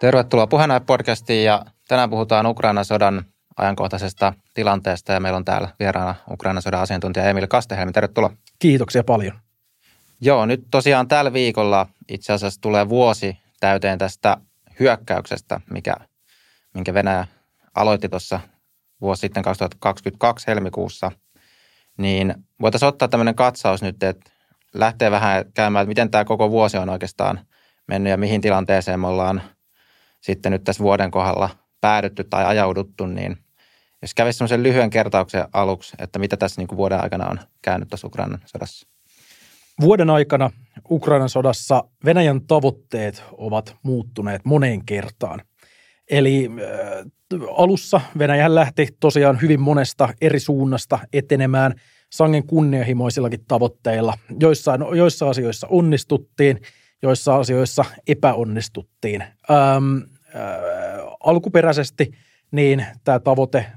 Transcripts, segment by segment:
Tervetuloa Puheenaihe-podcastiin ja tänään puhutaan Ukrainan sodan ajankohtaisesta tilanteesta ja meillä on täällä vieraana Ukrainan sodan asiantuntija Emil Kastehelmi. Tervetuloa. Kiitoksia paljon. Joo, nyt tosiaan tällä viikolla itse asiassa tulee vuosi täyteen tästä hyökkäyksestä, mikä, minkä Venäjä aloitti tuossa vuosi sitten 2022 helmikuussa. Niin voitaisiin ottaa tämmöinen katsaus nyt, että lähtee vähän käymään, että miten tämä koko vuosi on oikeastaan mennyt ja mihin tilanteeseen me ollaan – sitten nyt tässä vuoden kohdalla päädytty tai ajauduttu, niin jos kävisi semmoisen lyhyen kertauksen aluksi, että mitä tässä niin kuin vuoden aikana on käynyt tässä Ukrainan sodassa? Vuoden aikana Ukrainan sodassa Venäjän tavoitteet ovat muuttuneet moneen kertaan. Eli äh, alussa Venäjä lähti tosiaan hyvin monesta eri suunnasta etenemään sangen kunnianhimoisillakin tavoitteilla. Joissain, joissa asioissa onnistuttiin – joissa asioissa epäonnistuttiin. Ähm, äh, alkuperäisesti niin tämä tavoite, äh,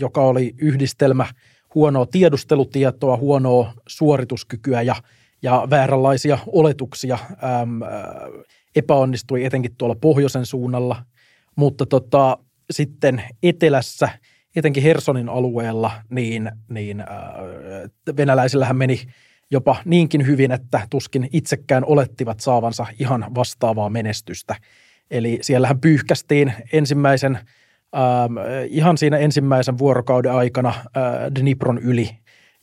joka oli yhdistelmä huonoa tiedustelutietoa, huonoa suorituskykyä ja, ja vääränlaisia oletuksia, ähm, äh, epäonnistui etenkin tuolla pohjoisen suunnalla, mutta tota, sitten etelässä, etenkin Hersonin alueella, niin, niin äh, venäläisillähän meni – jopa niinkin hyvin, että tuskin itsekään olettivat saavansa ihan vastaavaa menestystä. Eli siellähän pyyhkästiin ensimmäisen, äh, ihan siinä ensimmäisen vuorokauden aikana äh, Dnipron yli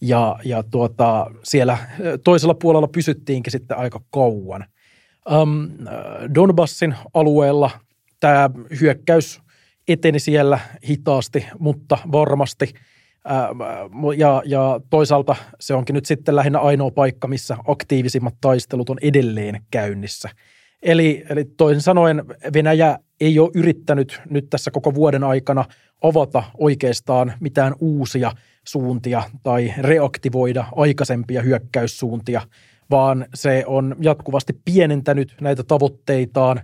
ja, ja tuota, siellä äh, toisella puolella pysyttiinkin sitten aika kauan. Ähm, Donbassin alueella tämä hyökkäys eteni siellä hitaasti, mutta varmasti – ja, ja toisaalta se onkin nyt sitten lähinnä ainoa paikka, missä aktiivisimmat taistelut on edelleen käynnissä. Eli, eli toisin sanoen Venäjä ei ole yrittänyt nyt tässä koko vuoden aikana avata oikeastaan mitään uusia suuntia tai reaktivoida aikaisempia hyökkäyssuuntia, vaan se on jatkuvasti pienentänyt näitä tavoitteitaan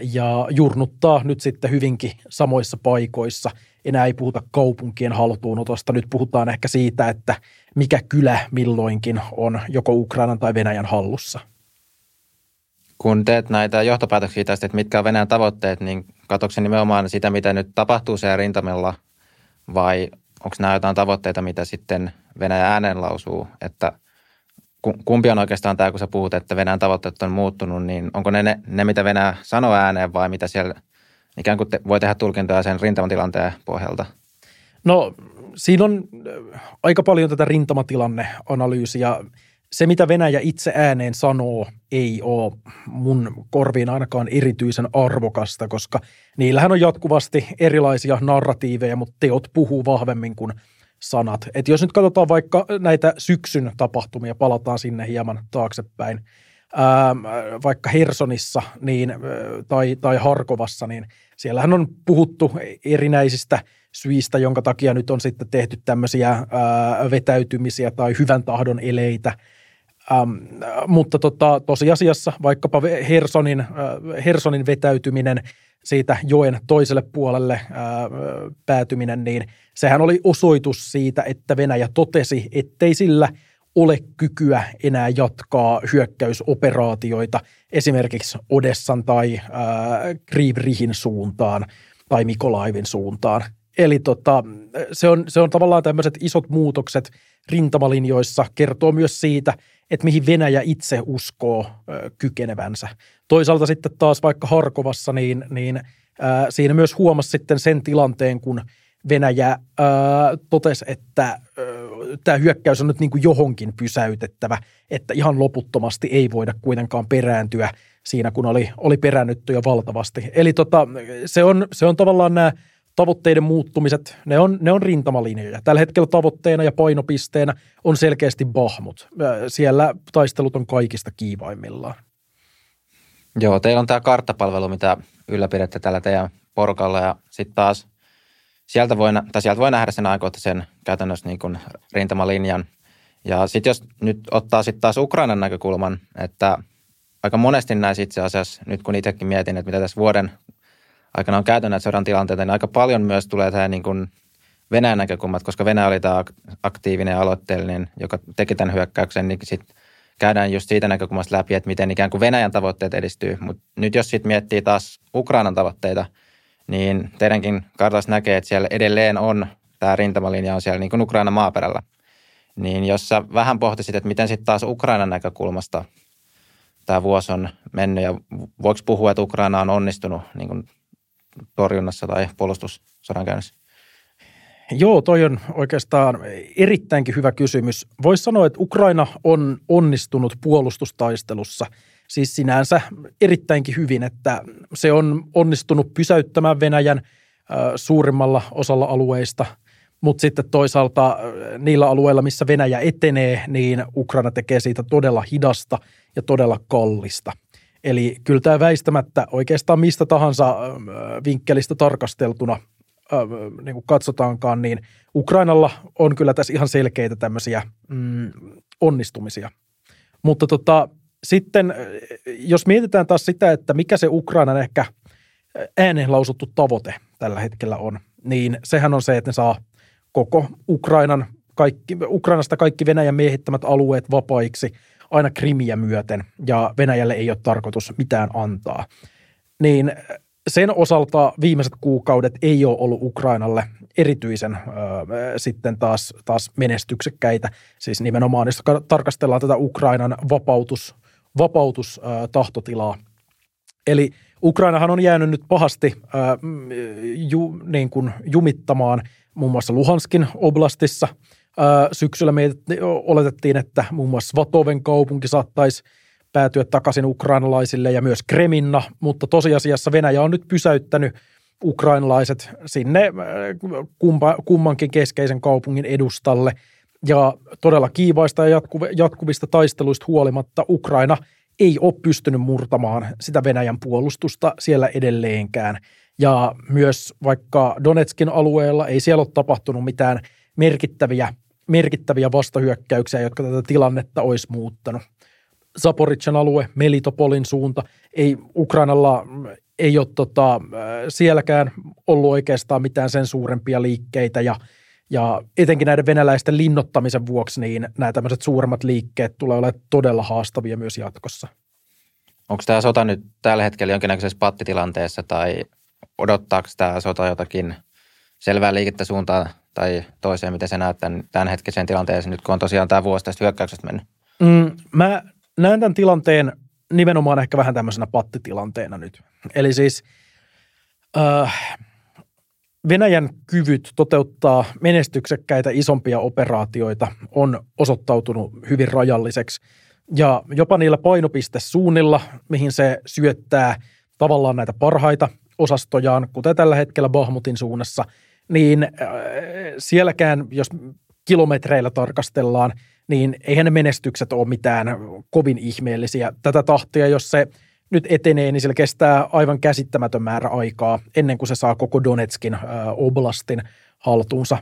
ja jurnuttaa nyt sitten hyvinkin samoissa paikoissa – enää ei puhuta kaupunkien haltuunotosta, nyt puhutaan ehkä siitä, että mikä kylä milloinkin on joko Ukrainan tai Venäjän hallussa. Kun teet näitä johtopäätöksiä tästä, että mitkä on Venäjän tavoitteet, niin katsoksen nimenomaan sitä, mitä nyt tapahtuu siellä rintamella, vai onko nämä jotain tavoitteita, mitä sitten Venäjä äänen lausuu, että kumpi on oikeastaan tämä, kun sä puhut, että Venäjän tavoitteet on muuttunut, niin onko ne, ne, ne mitä Venäjä sanoo ääneen vai mitä siellä – ikään kuin te, voi tehdä tulkintoja sen rintamatilanteen pohjalta? No siinä on äh, aika paljon tätä rintamatilanneanalyysiä. Se, mitä Venäjä itse ääneen sanoo, ei ole mun korviin ainakaan erityisen arvokasta, koska niillähän on jatkuvasti erilaisia narratiiveja, mutta teot puhuu vahvemmin kuin sanat. Et jos nyt katsotaan vaikka näitä syksyn tapahtumia, palataan sinne hieman taaksepäin, vaikka Hersonissa niin, tai, tai Harkovassa, niin – siellähän on puhuttu erinäisistä syistä, jonka takia nyt on sitten tehty tämmöisiä vetäytymisiä tai hyvän tahdon eleitä. Ähm, mutta tota, tosiasiassa vaikkapa Hersonin, Hersonin vetäytyminen siitä joen toiselle puolelle äh, päätyminen, niin sehän oli osoitus siitä, että Venäjä totesi, ettei sillä – ole kykyä enää jatkaa hyökkäysoperaatioita esimerkiksi Odessan tai äh, Krivrihin suuntaan tai Mikolaivin suuntaan. Eli tota, se, on, se on tavallaan tämmöiset isot muutokset rintamalinjoissa kertoo myös siitä, että mihin Venäjä itse uskoo ö, kykenevänsä. Toisaalta sitten taas vaikka Harkovassa, niin, niin ää, siinä myös huomasi sitten sen tilanteen, kun Venäjä ää, totesi, että tämä hyökkäys on nyt niin kuin johonkin pysäytettävä, että ihan loputtomasti ei voida kuitenkaan perääntyä siinä, kun oli, oli perännytty jo valtavasti. Eli tota, se, on, se on tavallaan nämä tavoitteiden muuttumiset, ne on, ne on rintamalinjoja. Tällä hetkellä tavoitteena ja painopisteenä on selkeästi Bahmut. Siellä taistelut on kaikista kiivaimmillaan. Joo, teillä on tämä karttapalvelu, mitä ylläpidätte tällä teidän porukalla ja sitten taas – sieltä voi, tai sieltä voi nähdä sen ajankohtaisen käytännössä niin kuin rintamalinjan. Ja sitten jos nyt ottaa sitten taas Ukrainan näkökulman, että aika monesti näissä itse asiassa, nyt kun itsekin mietin, että mitä tässä vuoden aikana on käyty näitä sodan tilanteita, niin aika paljon myös tulee tämä niin kuin Venäjän näkökulmat, koska Venäjä oli tämä aktiivinen ja aloitteellinen, joka teki tämän hyökkäyksen, niin sitten käydään just siitä näkökulmasta läpi, että miten ikään kuin Venäjän tavoitteet edistyy. Mutta nyt jos sitten miettii taas Ukrainan tavoitteita, niin teidänkin kartassa näkee, että siellä edelleen on tämä rintamalinja on siellä niin kuin Ukrainan maaperällä. Niin jos sä vähän pohtisit, että miten sitten taas Ukrainan näkökulmasta tämä vuosi on mennyt ja voiko puhua, että Ukraina on onnistunut niin kuin torjunnassa tai puolustussodan käynnissä? Joo, toi on oikeastaan erittäinkin hyvä kysymys. Voisi sanoa, että Ukraina on onnistunut puolustustaistelussa siis sinänsä erittäinkin hyvin, että se on onnistunut pysäyttämään Venäjän suurimmalla osalla alueista, mutta sitten toisaalta niillä alueilla, missä Venäjä etenee, niin Ukraina tekee siitä todella hidasta ja todella kallista. Eli kyllä tämä väistämättä oikeastaan mistä tahansa vinkkelistä tarkasteltuna – niin kuin katsotaankaan, niin Ukrainalla on kyllä tässä ihan selkeitä tämmöisiä mm, onnistumisia. Mutta tota, sitten jos mietitään taas sitä, että mikä se Ukrainan ehkä ääneen lausuttu tavoite tällä hetkellä on, niin sehän on se, että ne saa koko Ukrainan, kaikki, Ukrainasta kaikki Venäjän miehittämät alueet vapaiksi aina Krimiä myöten, ja Venäjälle ei ole tarkoitus mitään antaa. Niin sen osalta viimeiset kuukaudet ei ole ollut Ukrainalle erityisen ö, sitten taas, taas menestyksekkäitä. Siis nimenomaan, jos tarkastellaan tätä Ukrainan vapautus, vapautustahtotilaa. Eli Ukrainahan on jäänyt nyt pahasti ö, ju, niin kuin jumittamaan muun muassa Luhanskin oblastissa. Ö, syksyllä me oletettiin, että muun muassa Vatoven kaupunki saattaisi – päätyä takaisin ukrainalaisille ja myös Kreminna, mutta tosiasiassa Venäjä on nyt pysäyttänyt ukrainalaiset sinne äh, kumpa, kummankin keskeisen kaupungin edustalle. Ja todella kiivaista ja jatkuvista taisteluista huolimatta Ukraina ei ole pystynyt murtamaan sitä Venäjän puolustusta siellä edelleenkään. Ja myös vaikka Donetskin alueella ei siellä ole tapahtunut mitään merkittäviä, merkittäviä vastahyökkäyksiä, jotka tätä tilannetta olisi muuttanut. Zaporitsan alue, Melitopolin suunta. Ei Ukrainalla ei ole tota, sielläkään ollut oikeastaan mitään sen suurempia liikkeitä ja, ja etenkin näiden venäläisten linnottamisen vuoksi niin nämä tämmöiset suuremmat liikkeet tulee olemaan todella haastavia myös jatkossa. Onko tämä sota nyt tällä hetkellä jonkinnäköisessä pattitilanteessa tai odottaako tämä sota jotakin selvää liikettä suuntaan tai toiseen, miten se näyttää tämän hetkisen tilanteeseen nyt, kun on tosiaan tämä vuosi tästä hyökkäyksestä mennyt? Mm, mä näen tämän tilanteen nimenomaan ehkä vähän tämmöisenä pattitilanteena nyt. Eli siis äh, Venäjän kyvyt toteuttaa menestyksekkäitä isompia operaatioita on osoittautunut hyvin rajalliseksi. Ja jopa niillä painopistesuunnilla, mihin se syöttää tavallaan näitä parhaita osastojaan, kuten tällä hetkellä Bahmutin suunnassa, niin äh, sielläkään, jos kilometreillä tarkastellaan – niin eihän ne menestykset ole mitään kovin ihmeellisiä. Tätä tahtia, jos se nyt etenee, niin sillä kestää aivan käsittämätön määrä aikaa ennen kuin se saa koko Donetskin äh, oblastin haltuunsa.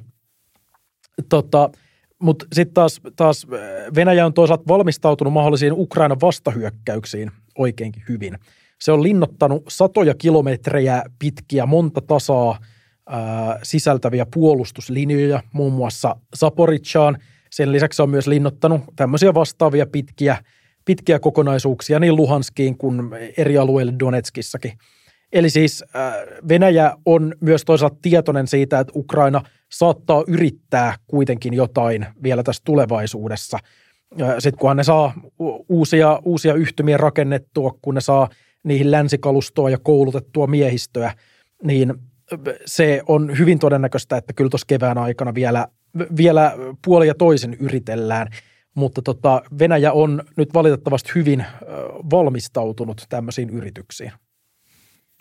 Tota, Mutta sitten taas, taas Venäjä on toisaalta valmistautunut mahdollisiin Ukrainan vastahyökkäyksiin oikeinkin hyvin. Se on linnottanut satoja kilometrejä pitkiä, monta tasaa ää, sisältäviä puolustuslinjoja, muun muassa Zaporichaan – sen lisäksi on myös linnottanut tämmöisiä vastaavia pitkiä, pitkiä kokonaisuuksia niin Luhanskiin kuin eri alueille Donetskissakin. Eli siis äh, Venäjä on myös toisaalta tietoinen siitä, että Ukraina saattaa yrittää kuitenkin jotain vielä tässä tulevaisuudessa. Sitten kunhan ne saa uusia, uusia yhtymiä rakennettua, kun ne saa niihin länsikalustoa ja koulutettua miehistöä, niin se on hyvin todennäköistä, että kyllä tuossa kevään aikana vielä vielä puoli ja toisen yritellään, mutta tota, Venäjä on nyt valitettavasti hyvin valmistautunut tämmöisiin yrityksiin.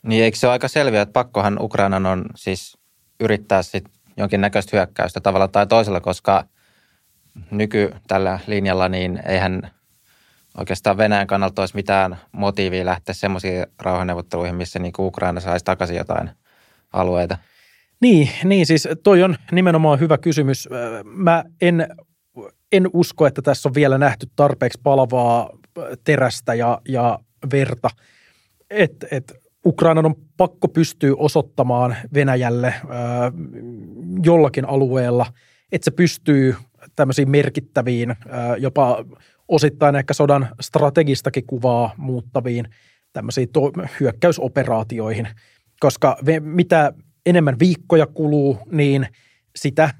Niin eikö se ole aika selviä, että pakkohan Ukrainan on siis yrittää sit jonkinnäköistä hyökkäystä tavalla tai toisella, koska nyky tällä linjalla, niin eihän oikeastaan Venäjän kannalta olisi mitään motiivia lähteä semmoisiin rauhanneuvotteluihin, missä niin Ukraina saisi takaisin jotain alueita. Niin, niin, siis toi on nimenomaan hyvä kysymys. Mä en, en usko, että tässä on vielä nähty tarpeeksi palavaa terästä ja, ja verta. Et, et Ukrainan on pakko pystyä osoittamaan Venäjälle ää, jollakin alueella, että se pystyy tämmöisiin merkittäviin, ää, jopa osittain ehkä sodan strategistakin kuvaa muuttaviin tämmöisiin to- hyökkäysoperaatioihin, koska mitä enemmän viikkoja kuluu, niin sitä äh,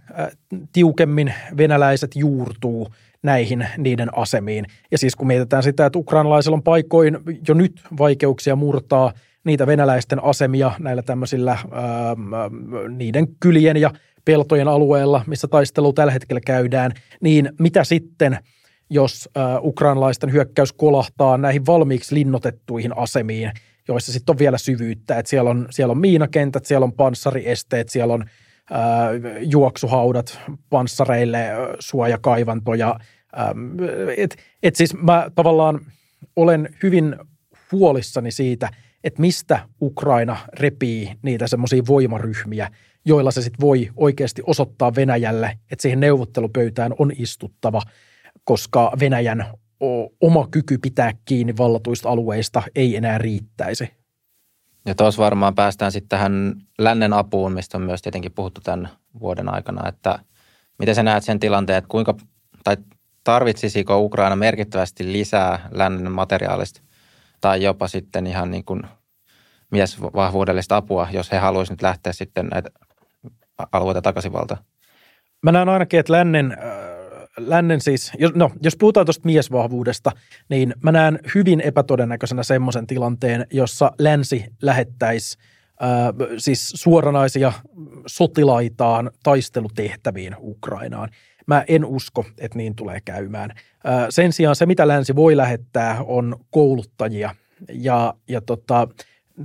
tiukemmin venäläiset juurtuu näihin niiden asemiin. Ja siis kun mietitään sitä, että ukrainalaisilla on paikoin jo nyt vaikeuksia murtaa niitä venäläisten asemia näillä tämmöisillä ää, ähm, niiden kylien ja peltojen alueella, missä taistelu tällä hetkellä käydään, niin mitä sitten, jos äh, ukrainalaisten hyökkäys kolahtaa näihin valmiiksi linnotettuihin asemiin, joissa sitten on vielä syvyyttä, että siellä on, siellä on miinakentät, siellä on panssariesteet, siellä on äh, juoksuhaudat panssareille, suojakaivantoja. Et, et siis mä tavallaan olen hyvin huolissani siitä, että mistä Ukraina repii niitä semmoisia voimaryhmiä, joilla se sitten voi oikeasti osoittaa Venäjälle, että siihen neuvottelupöytään on istuttava, koska Venäjän oma kyky pitää kiinni vallatuista alueista ei enää riittäisi. Ja tuossa varmaan päästään sitten tähän lännen apuun, mistä on myös tietenkin puhuttu tämän vuoden aikana, että miten sä näet sen tilanteen, että kuinka, tai tarvitsisiko Ukraina merkittävästi lisää lännen materiaalista tai jopa sitten ihan niin kuin miesvahvuudellista apua, jos he haluaisivat nyt lähteä sitten näitä alueita takaisin valtaan? Mä näen ainakin, että lännen, lännen siis, jos, no, jos puhutaan tuosta miesvahvuudesta, niin mä näen hyvin epätodennäköisenä semmoisen tilanteen, jossa länsi lähettäisi äh, siis suoranaisia sotilaitaan taistelutehtäviin Ukrainaan. Mä en usko, että niin tulee käymään. Äh, sen sijaan se, mitä länsi voi lähettää, on kouluttajia. Ja, ja tota,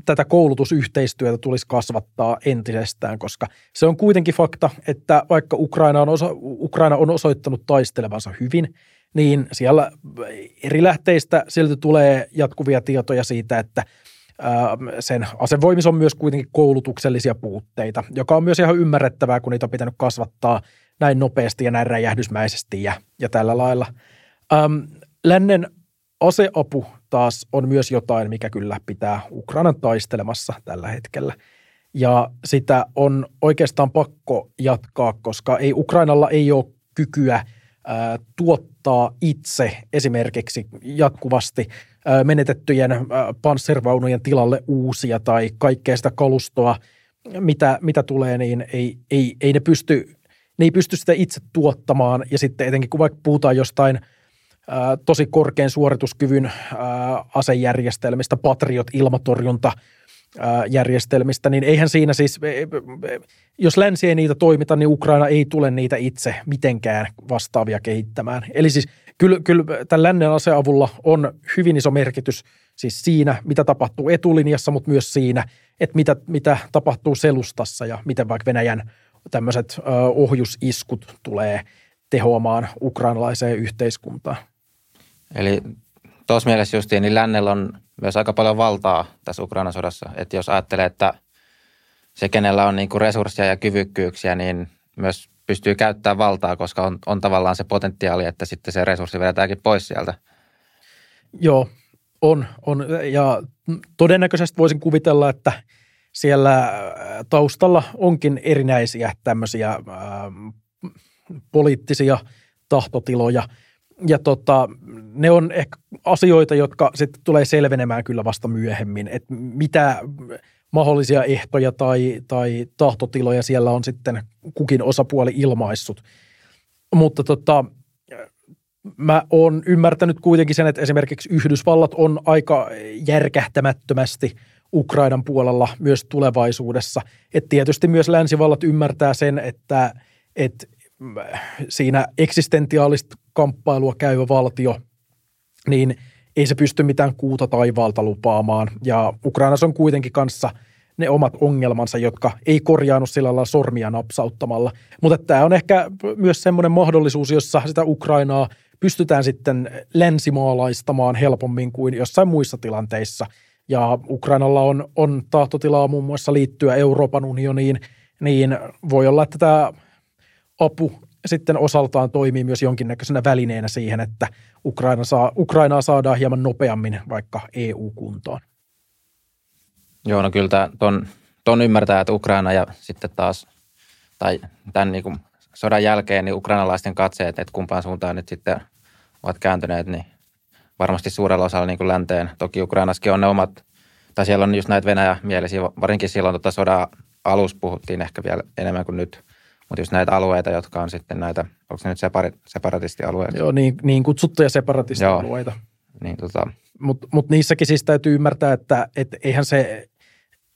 tätä koulutusyhteistyötä tulisi kasvattaa entisestään, koska se on kuitenkin fakta, että vaikka Ukraina on, osa, Ukraina on osoittanut taistelevansa hyvin, niin siellä eri lähteistä silti tulee jatkuvia tietoja siitä, että sen asevoimissa on myös kuitenkin koulutuksellisia puutteita, joka on myös ihan ymmärrettävää, kun niitä on pitänyt kasvattaa näin nopeasti ja näin räjähdysmäisesti ja, ja tällä lailla. Ähm, lännen aseapu taas on myös jotain, mikä kyllä pitää Ukrainan taistelemassa tällä hetkellä. Ja sitä on oikeastaan pakko jatkaa, koska ei Ukrainalla ei ole kykyä ää, tuottaa itse esimerkiksi jatkuvasti ää, menetettyjen ää, panssirvaunujen tilalle uusia tai kaikkea sitä kalustoa, mitä, mitä tulee, niin ei, ei, ei ne pysty ne ei pysty sitä itse tuottamaan ja sitten etenkin kun vaikka puhutaan jostain – tosi korkean suorituskyvyn asejärjestelmistä, Patriot-ilmatorjunta järjestelmistä, niin eihän siinä siis, e, e, jos länsi ei niitä toimita, niin Ukraina ei tule niitä itse mitenkään vastaavia kehittämään. Eli siis kyllä, kyllä tämän lännen aseavulla on hyvin iso merkitys siis siinä, mitä tapahtuu etulinjassa, mutta myös siinä, että mitä, mitä tapahtuu selustassa ja miten vaikka Venäjän tämmöiset ohjusiskut tulee tehoamaan ukrainalaiseen yhteiskuntaan. Eli tuossa mielessä justiin, niin lännellä on myös aika paljon valtaa tässä Ukrainan sodassa. Että jos ajattelee, että se, kenellä on niin resursseja ja kyvykkyyksiä, niin myös pystyy käyttämään valtaa, koska on, on tavallaan se potentiaali, että sitten se resurssi vedetäänkin pois sieltä. Joo, on. on. Ja todennäköisesti voisin kuvitella, että siellä taustalla onkin erinäisiä tämmöisiä ää, poliittisia tahtotiloja – ja tota, ne on ehkä asioita, jotka sitten tulee selvenemään kyllä vasta myöhemmin, että mitä mahdollisia ehtoja tai, tai tahtotiloja siellä on sitten kukin osapuoli ilmaissut. Mutta tota, mä oon ymmärtänyt kuitenkin sen, että esimerkiksi Yhdysvallat on aika järkähtämättömästi Ukrainan puolella myös tulevaisuudessa. Et tietysti myös länsivallat ymmärtää sen, että, että siinä eksistentiaalista kamppailua käyvä valtio, niin ei se pysty mitään kuuta taivaalta lupaamaan. Ja Ukrainassa on kuitenkin kanssa ne omat ongelmansa, jotka ei korjaannu sillä lailla sormia napsauttamalla. Mutta tämä on ehkä myös semmoinen mahdollisuus, jossa sitä Ukrainaa pystytään sitten länsimaalaistamaan helpommin kuin jossain muissa tilanteissa. Ja Ukrainalla on, on tahtotilaa muun muassa liittyä Euroopan unioniin, niin voi olla, että tämä apu sitten osaltaan toimii myös jonkinnäköisenä välineenä siihen, että Ukraina saa, Ukrainaa saadaan hieman nopeammin vaikka EU-kuntoon. Joo, no kyllä ton, ton ymmärtää, että Ukraina ja sitten taas, tai tämän niin sodan jälkeen, niin ukrainalaisten katseet, että kumpaan suuntaan nyt sitten ovat kääntyneet, niin varmasti suurella osalla niin kuin länteen. Toki Ukrainassakin on ne omat, tai siellä on just näitä Venäjä-mielisiä, varinkin silloin tota sodan alussa puhuttiin ehkä vielä enemmän kuin nyt, mutta just näitä alueita, jotka on sitten näitä, onko se nyt separi, separatistialueita? Joo, niin, niin kutsuttuja separatistialueita. Niin, tota. Mutta mut niissäkin siis täytyy ymmärtää, että et eihän se,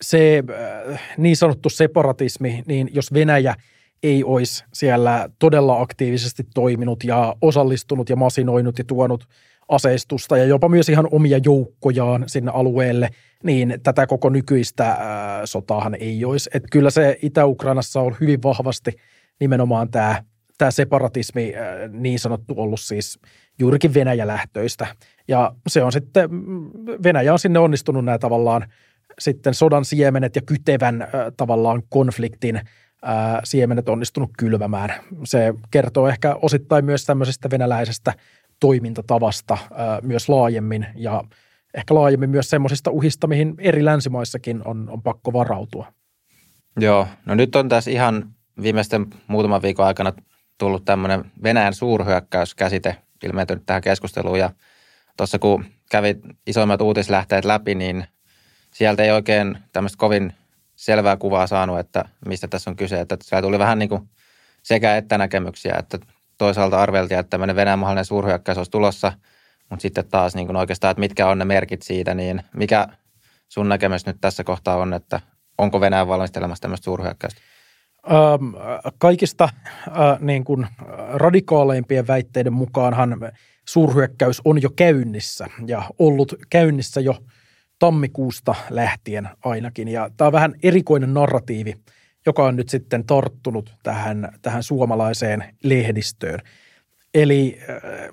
se äh, niin sanottu separatismi, niin jos Venäjä ei olisi siellä todella aktiivisesti toiminut ja osallistunut ja masinoinut ja tuonut aseistusta ja jopa myös ihan omia joukkojaan sinne alueelle, niin tätä koko nykyistä äh, sotaahan ei olisi. Et kyllä se Itä-Ukrainassa on hyvin vahvasti nimenomaan tämä tämä separatismi äh, niin sanottu ollut siis juurikin Venäjä-lähtöistä. Ja se on sitten, Venäjä on sinne onnistunut nämä tavallaan sitten sodan siemenet ja kytevän äh, tavallaan konfliktin siemenet onnistunut kylvämään. Se kertoo ehkä osittain myös tämmöisestä venäläisestä toimintatavasta myös laajemmin ja ehkä laajemmin myös semmoisista uhista, mihin eri länsimaissakin on, on pakko varautua. Joo, no nyt on tässä ihan viimeisten muutaman viikon aikana tullut tämmöinen Venäjän suurhyökkäyskäsite ilmestynyt tähän keskusteluun ja tuossa kun kävi isoimmat uutislähteet läpi, niin sieltä ei oikein tämmöistä kovin selvää kuvaa saanut, että mistä tässä on kyse. Että siellä tuli vähän niin kuin sekä että näkemyksiä, että toisaalta arveltiin, että tämmöinen Venäjän mahdollinen suurhyökkäys olisi tulossa, mutta sitten taas niin kuin oikeastaan, että mitkä on ne merkit siitä, niin mikä sun näkemys nyt tässä kohtaa on, että onko Venäjä valmistelemassa tämmöistä suurhyökkäystä? Ähm, kaikista äh, niin kuin radikaaleimpien väitteiden mukaanhan suurhyökkäys on jo käynnissä ja ollut käynnissä jo tammikuusta lähtien ainakin. Ja tämä on vähän erikoinen narratiivi, joka on nyt sitten tarttunut tähän, tähän suomalaiseen lehdistöön. Eli äh,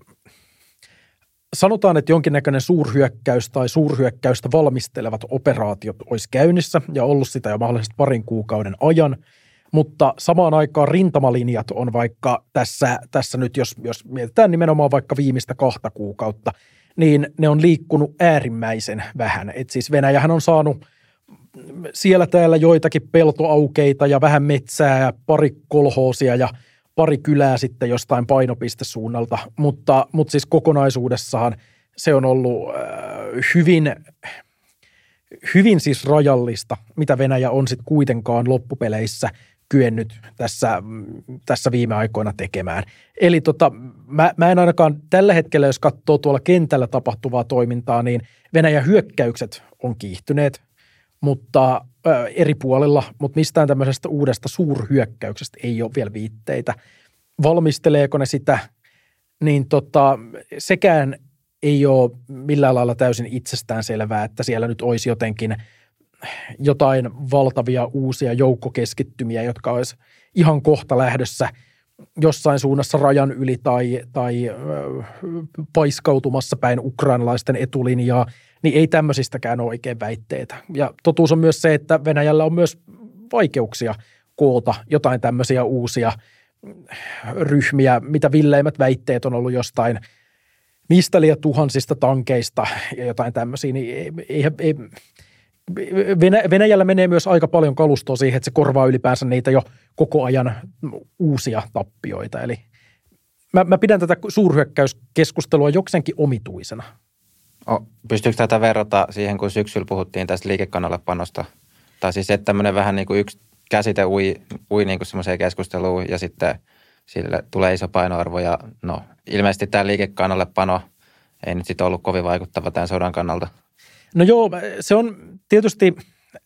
sanotaan, että jonkinnäköinen suurhyökkäys tai suurhyökkäystä valmistelevat operaatiot olisi käynnissä ja ollut sitä jo mahdollisesti parin kuukauden ajan, mutta samaan aikaan rintamalinjat on vaikka tässä, tässä nyt, jos, jos mietitään nimenomaan vaikka viimeistä kahta kuukautta, niin ne on liikkunut äärimmäisen vähän. Et siis Venäjähän on saanut siellä täällä joitakin peltoaukeita ja vähän metsää ja pari kolhoosia ja pari kylää sitten jostain painopistesuunnalta, mutta, mutta siis kokonaisuudessaan se on ollut äh, hyvin, hyvin siis rajallista, mitä Venäjä on sitten kuitenkaan loppupeleissä kyennyt tässä, tässä viime aikoina tekemään. Eli tota, mä, mä en ainakaan tällä hetkellä, jos katsoo tuolla kentällä tapahtuvaa toimintaa, niin Venäjän hyökkäykset on kiihtyneet, mutta ö, eri puolilla, mutta mistään tämmöisestä uudesta suurhyökkäyksestä ei ole vielä viitteitä. Valmisteleeko ne sitä, niin tota, sekään ei ole millään lailla täysin itsestään selvää, että siellä nyt olisi jotenkin jotain valtavia uusia joukkokeskittymiä, jotka olisi ihan kohta lähdössä jossain suunnassa rajan yli tai, tai paiskautumassa päin ukrainalaisten etulinjaa – niin ei tämmöisistäkään ole oikein väitteitä. Ja totuus on myös se, että Venäjällä on myös vaikeuksia koota jotain tämmöisiä uusia ryhmiä, mitä villeimmät väitteet on ollut jostain mistä liian tuhansista tankeista ja jotain tämmöisiä, niin ei, ei, ei, Venäjällä menee myös aika paljon kalustoa siihen, että se korvaa ylipäänsä niitä jo koko ajan uusia tappioita. Eli mä, mä pidän tätä suurhyökkäyskeskustelua jokseenkin omituisena. Pystyykö tätä verrata siihen, kun syksyllä puhuttiin tästä liikekannallepanosta? Tai siis, että tämmöinen vähän niin kuin yksi käsite ui, ui niin kuin semmoiseen keskusteluun ja sitten sille tulee iso painoarvo. Ja no, ilmeisesti tämä liikekannallepano ei nyt sitten ollut kovin vaikuttava tämän sodan kannalta. No joo, se on tietysti,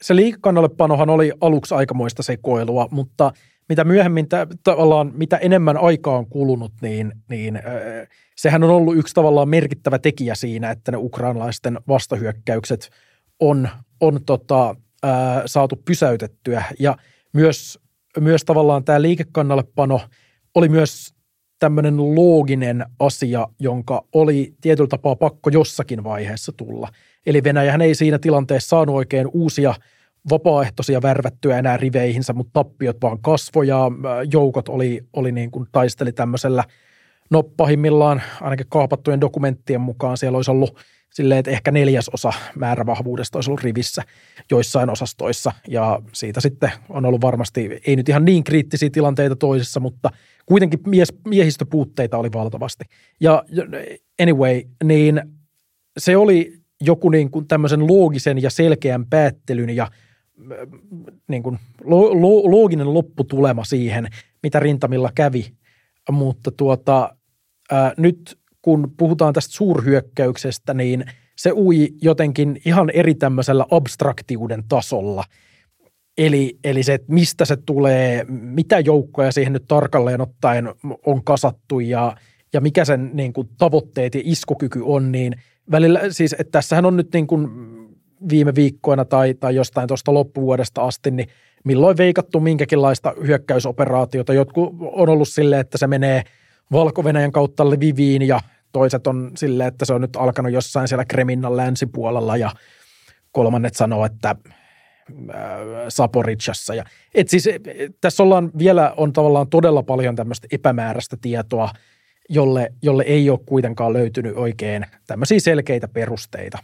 se liikekannallepanohan oli aluksi aikamoista sekoilua, mutta – mitä myöhemmin tavallaan, mitä enemmän aikaa on kulunut, niin, niin äh, sehän on ollut yksi tavallaan merkittävä tekijä siinä, että ne ukrainalaisten vastahyökkäykset on, on tota, äh, saatu pysäytettyä. Ja myös, myös tavallaan tämä liikekannallepano oli myös tämmöinen looginen asia, jonka oli tietyllä tapaa pakko jossakin vaiheessa tulla. Eli Venäjähän ei siinä tilanteessa saanut oikein uusia – vapaaehtoisia värvättyä enää riveihinsä, mutta tappiot vaan kasvoja. Joukot oli, oli niin kuin taisteli tämmöisellä, no pahimmillaan ainakin kaapattujen dokumenttien mukaan siellä olisi ollut silleen, että ehkä neljäsosa määrävahvuudesta olisi ollut rivissä joissain osastoissa. Ja siitä sitten on ollut varmasti, ei nyt ihan niin kriittisiä tilanteita toisissa, mutta kuitenkin mies, miehistöpuutteita oli valtavasti. Ja anyway, niin se oli joku niin kuin tämmöisen loogisen ja selkeän päättelyn ja niin kuin lo, lo, looginen lopputulema siihen, mitä rintamilla kävi. Mutta tuota, ää, nyt kun puhutaan tästä suurhyökkäyksestä, niin se ui jotenkin ihan eri tämmöisellä abstraktiuden tasolla. Eli, eli se, että mistä se tulee, mitä joukkoja siihen nyt tarkalleen ottaen on kasattu ja, ja mikä sen niin kuin, tavoitteet ja iskokyky on, niin välillä, siis että tässähän on nyt niin kuin viime viikkoina tai, tai jostain tuosta loppuvuodesta asti, niin milloin veikattu minkäkinlaista hyökkäysoperaatiota. Jotkut on ollut silleen, että se menee valko kautta Lviviin ja toiset on silleen, että se on nyt alkanut jossain siellä Kreminnan länsipuolella ja kolmannet sanoo, että äh, Saporitsassa. Ja, et siis, tässä ollaan vielä on tavallaan todella paljon tämmöistä epämääräistä tietoa, jolle, jolle ei ole kuitenkaan löytynyt oikein tämmöisiä selkeitä perusteita.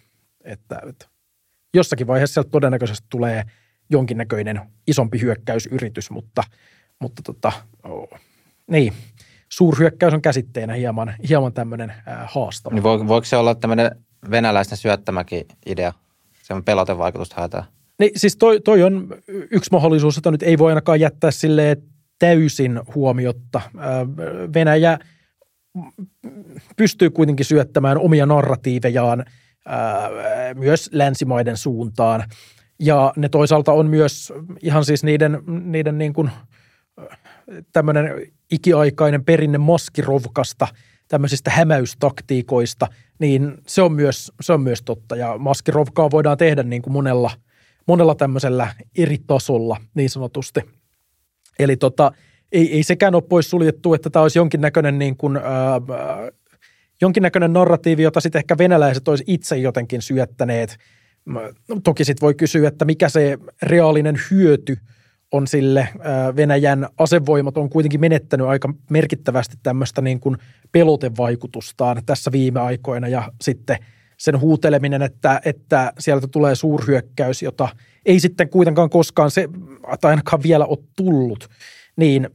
Että, että jossakin vaiheessa sieltä todennäköisesti tulee jonkinnäköinen isompi hyökkäysyritys, mutta, mutta tota, oh, niin, suurhyökkäys on käsitteenä hieman, hieman tämmöinen haastava. Niin vo, voiko se olla tämmöinen venäläisten syöttämäkin idea? Se on pelotevaikutusta haetaan. Niin, siis toi, toi on yksi mahdollisuus, jota nyt ei voi ainakaan jättää sille täysin huomiotta. Venäjä pystyy kuitenkin syöttämään omia narratiivejaan myös länsimaiden suuntaan. Ja ne toisaalta on myös ihan siis niiden, niiden niin kuin tämmöinen ikiaikainen perinne maskirovkasta, tämmöisistä hämäystaktiikoista, niin se on myös, se on myös totta. Ja maskirovkaa voidaan tehdä niin kuin monella, monella tämmöisellä eri tasolla niin sanotusti. Eli tota, ei, ei sekään ole pois suljettu, että tämä olisi jonkinnäköinen, niin kuin, ää, jonkinnäköinen narratiivi, jota sitten ehkä venäläiset olisi itse jotenkin syöttäneet. Toki sitten voi kysyä, että mikä se reaalinen hyöty – on sille Venäjän asevoimat on kuitenkin menettänyt aika merkittävästi tämmöistä niin kuin pelotevaikutustaan tässä viime aikoina ja sitten sen huuteleminen, että, että sieltä tulee suurhyökkäys, jota ei sitten kuitenkaan koskaan se, tai ainakaan vielä ole tullut, niin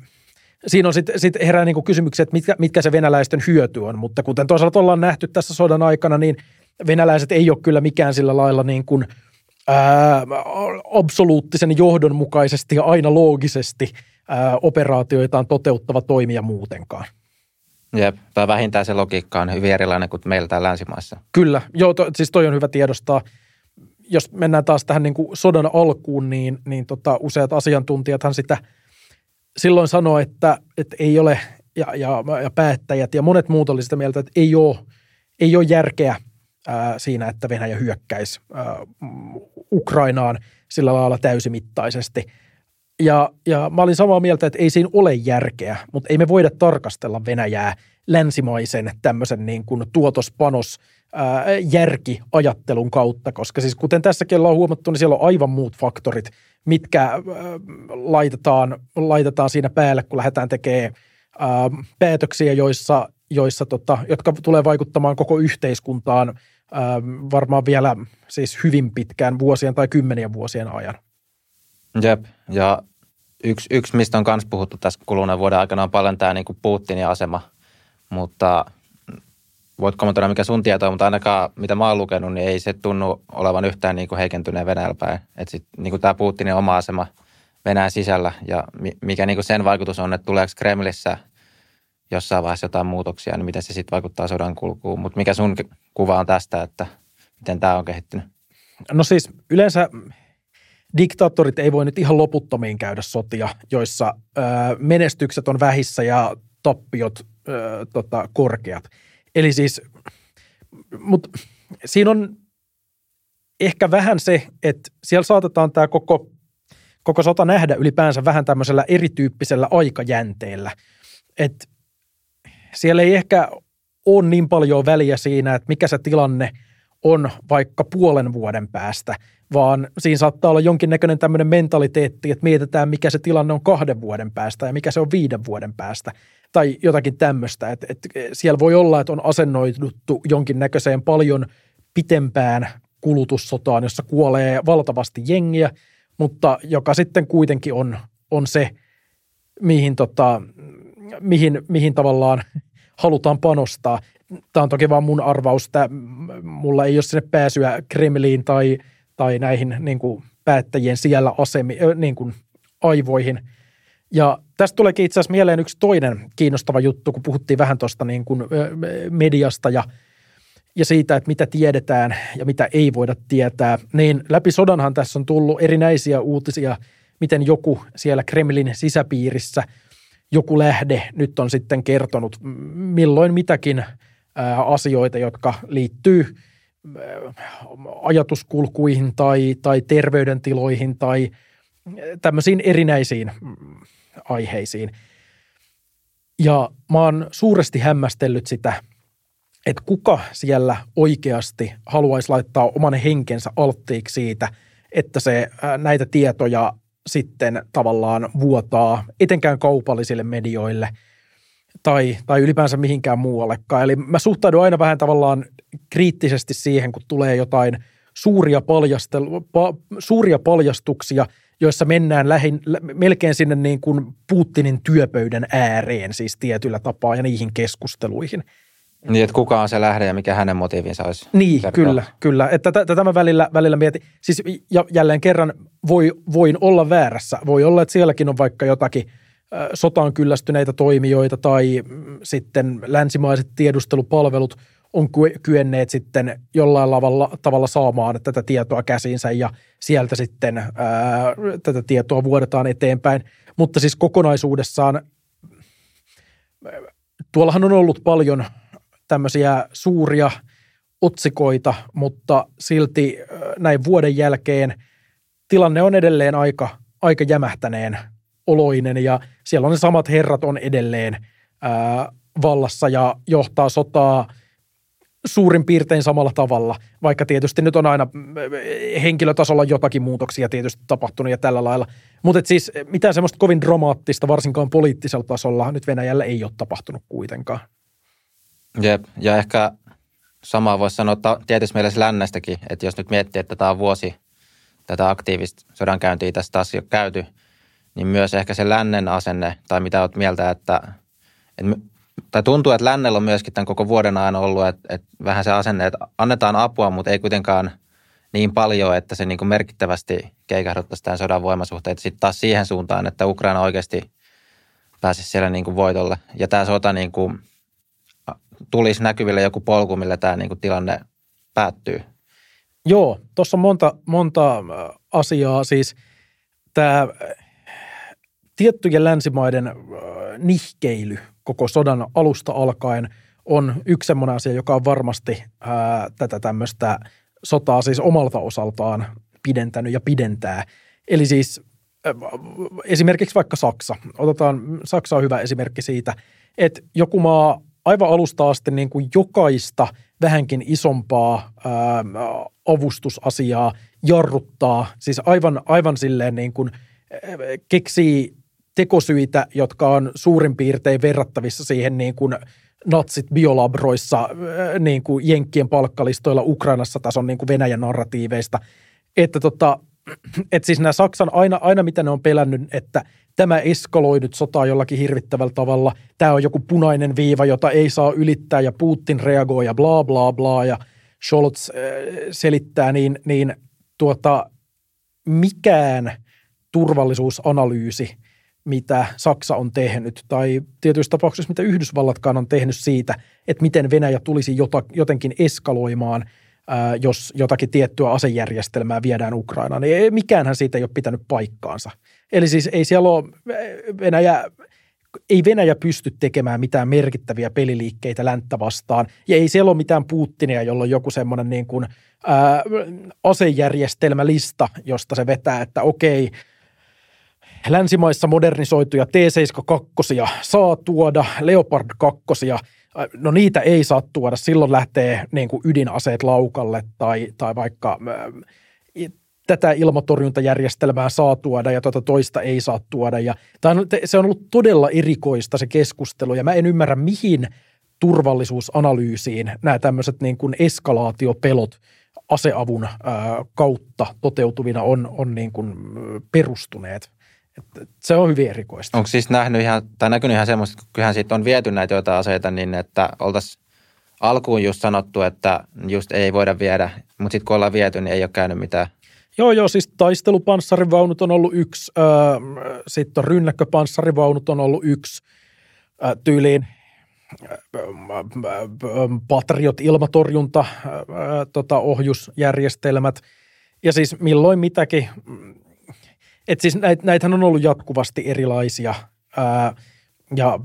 siinä on sitten sit herää niin kysymyksiä, että mitkä, mitkä se venäläisten hyöty on, mutta kuten toisaalta ollaan nähty tässä sodan aikana, niin venäläiset ei ole kyllä mikään sillä lailla niin kuin – ää, absoluuttisen johdonmukaisesti ja aina loogisesti ää, operaatioitaan toteuttava toimija muutenkaan. Jep, tai vähintään se logiikka on hyvin erilainen kuin meillä täällä länsimaissa. Kyllä, joo, to, siis toi on hyvä tiedostaa. Jos mennään taas tähän niin kuin sodan alkuun, niin, niin tota, useat asiantuntijathan sitä silloin sanoo, että, että ei ole, ja, ja, ja päättäjät ja monet muut oli sitä mieltä, että ei ole, ei ole järkeä – ää, siinä, että Venäjä hyökkäisi ää, Ukrainaan sillä lailla täysimittaisesti. Ja, ja mä olin samaa mieltä, että ei siinä ole järkeä, mutta ei me voida tarkastella Venäjää länsimaisen tämmöisen niin kuin tuotospanos ää, järkiajattelun kautta, koska siis kuten tässäkin ollaan huomattu, niin siellä on aivan muut faktorit, mitkä ää, laitetaan, laitetaan siinä päälle, kun lähdetään tekemään ää, päätöksiä, joissa, joissa tota, jotka tulee vaikuttamaan koko yhteiskuntaan Ähm, varmaan vielä siis hyvin pitkään vuosien tai kymmenien vuosien ajan. Jep, ja yksi, yksi mistä on myös puhuttu tässä kuluneen vuoden aikana on paljon tämä niin Putinin asema, mutta voit kommentoida mikä sun tieto on, mutta ainakaan mitä mä oon lukenut, niin ei se tunnu olevan yhtään niin kuin heikentyneen Venäjällä päin. Että sit, niin kuin tämä Putinin oma asema Venäjän sisällä ja mikä niin kuin sen vaikutus on, että tuleeko Kremlissä – jossain vaiheessa jotain muutoksia, niin miten se sitten vaikuttaa sodan kulkuun. Mutta mikä sun kuva on tästä, että miten tämä on kehittynyt? No siis yleensä diktaattorit ei voi nyt ihan loputtomiin käydä sotia, joissa ö, menestykset on vähissä ja tappiot ö, tota, korkeat. Eli siis, mutta siinä on ehkä vähän se, että siellä saatetaan tämä koko, koko sota nähdä ylipäänsä vähän tämmöisellä erityyppisellä aikajänteellä. Että siellä ei ehkä ole niin paljon väliä siinä, että mikä se tilanne on vaikka puolen vuoden päästä, vaan siinä saattaa olla jonkinnäköinen tämmöinen mentaliteetti, että mietitään, mikä se tilanne on kahden vuoden päästä ja mikä se on viiden vuoden päästä tai jotakin tämmöistä. Että, että siellä voi olla, että on asennoiduttu jonkinnäköiseen paljon pitempään kulutussotaan, jossa kuolee valtavasti jengiä, mutta joka sitten kuitenkin on, on se, mihin tota, mihin, mihin tavallaan halutaan panostaa. Tämä on toki vaan mun arvaus, että mulla ei ole sinne pääsyä Kremliin tai, tai näihin niin kuin päättäjien siellä asemi, niin kuin aivoihin. Ja tästä tuleekin itse asiassa mieleen yksi toinen kiinnostava juttu, kun puhuttiin vähän tuosta niin kuin mediasta ja, ja siitä, että mitä tiedetään ja mitä ei voida tietää. Niin läpi sodanhan tässä on tullut erinäisiä uutisia, miten joku siellä Kremlin sisäpiirissä, joku lähde nyt on sitten kertonut milloin mitäkin asioita, jotka liittyy – ajatuskulkuihin tai, tai terveydentiloihin tai tämmöisiin erinäisiin aiheisiin. Ja mä oon suuresti hämmästellyt sitä, että kuka siellä oikeasti haluaisi laittaa oman henkensä alttiiksi siitä, että se näitä tietoja sitten tavallaan vuotaa etenkään kaupallisille medioille – tai, tai ylipäänsä mihinkään muuallekaan. Eli mä suhtaudun aina vähän tavallaan kriittisesti siihen, kun tulee jotain suuria, paljastel, pa, suuria paljastuksia, joissa mennään lähin, melkein sinne niin kuin Putinin työpöydän ääreen siis tietyllä tapaa ja niihin keskusteluihin. Niin, että kuka on se lähde ja mikä hänen motiivinsa olisi. Niin, kertoa. kyllä, kyllä. Että tätä mä välillä, välillä mietin. Siis ja jälleen kerran voi, voin olla väärässä. Voi olla, että sielläkin on vaikka jotakin – sotaan kyllästyneitä toimijoita tai mm, sitten länsimaiset tiedustelupalvelut on kyenneet sitten jollain lavalla, tavalla saamaan tätä tietoa käsinsä ja sieltä sitten ää, tätä tietoa vuodetaan eteenpäin. Mutta siis kokonaisuudessaan tuollahan on ollut paljon tämmöisiä suuria otsikoita, mutta silti näin vuoden jälkeen tilanne on edelleen aika, aika jämähtäneen oloinen ja siellä on ne samat herrat on edelleen ää, vallassa ja johtaa sotaa suurin piirtein samalla tavalla, vaikka tietysti nyt on aina henkilötasolla jotakin muutoksia tietysti tapahtunut ja tällä lailla. Mutta siis mitään semmoista kovin dramaattista, varsinkaan poliittisella tasolla, nyt Venäjällä ei ole tapahtunut kuitenkaan. Jep, ja ehkä samaa voisi sanoa tietysti mielessä lännestäkin, että jos nyt miettii, että tämä on vuosi tätä aktiivista sodankäyntiä tästä taas jo käyty – niin myös ehkä se lännen asenne, tai mitä olet mieltä, että, että tai tuntuu, että lännellä on myöskin tämän koko vuoden ajan ollut, että, että vähän se asenne, että annetaan apua, mutta ei kuitenkaan niin paljon, että se niin kuin merkittävästi keikahduttaisi tämän sodan voimasuhteet. Sitten taas siihen suuntaan, että Ukraina oikeasti pääsisi siellä niin kuin voitolle. Ja tämä sota niin kuin tulisi näkyville joku polku, millä tämä niin kuin tilanne päättyy. Joo, tuossa on monta, monta asiaa. Siis tämä tiettyjen länsimaiden äh, nihkeily koko sodan alusta alkaen on yksi semmoinen asia, joka on varmasti ää, äh, tätä tämmöistä sotaa siis omalta osaltaan pidentänyt ja pidentää. Eli siis äh, esimerkiksi vaikka Saksa. Otetaan, Saksa on hyvä esimerkki siitä, että joku maa aivan alusta asti niin kuin jokaista vähänkin isompaa ää, avustusasiaa jarruttaa. Siis aivan, aivan silleen niin kuin keksii tekosyitä, jotka on suurin piirtein verrattavissa siihen niin kuin natsit biolabroissa äh, niin kuin Jenkkien palkkalistoilla Ukrainassa tason niin kuin Venäjän narratiiveista. Että tota, että siis nämä Saksan aina, aina mitä ne on pelännyt, että tämä eskaloi nyt sotaa jollakin hirvittävällä tavalla, tämä on joku punainen viiva, jota ei saa ylittää ja Putin reagoi ja bla bla bla ja Scholz äh, selittää, niin, niin tuota, mikään turvallisuusanalyysi – mitä Saksa on tehnyt, tai tietyissä tapauksissa mitä Yhdysvallatkaan on tehnyt siitä, että miten Venäjä tulisi jotenkin eskaloimaan, jos jotakin tiettyä asejärjestelmää viedään Ukrainaan. Niin mikäänhän siitä ei ole pitänyt paikkaansa. Eli siis ei siellä ole Venäjä, ei Venäjä pysty tekemään mitään merkittäviä peliliikkeitä länttä vastaan, ja ei siellä ole mitään Putinia, jolla on joku semmoinen niin kuin, ää, asejärjestelmälista, josta se vetää, että okei, länsimaissa modernisoituja T-72 saa tuoda, Leopard 2 no niitä ei saa tuoda, silloin lähtee niin kuin ydinaseet laukalle tai, tai vaikka äh, tätä ilmatorjuntajärjestelmää saa tuoda ja tuota toista ei saa tuoda. Ja, tai se on ollut todella erikoista se keskustelu ja mä en ymmärrä mihin turvallisuusanalyysiin nämä tämmöiset niin kuin eskalaatiopelot aseavun äh, kautta toteutuvina on, on niin kuin perustuneet. Et se on hyvin erikoista. Onko siis nähnyt ihan, tai näkynyt ihan semmoista, että kyllähän siitä on viety näitä joitain aseita, niin että oltaisiin alkuun just sanottu, että just ei voida viedä, mutta sitten kun ollaan viety, niin ei ole käynyt mitään. Joo, joo, siis taistelupanssarivaunut on ollut yksi, äh, sitten rynnäkköpanssarivaunut on ollut yksi äh, tyyliin Patriot ilmatorjunta, äh, tota, ohjusjärjestelmät ja siis milloin mitäkin. Et siis näit, näitähän on ollut jatkuvasti erilaisia ää, ja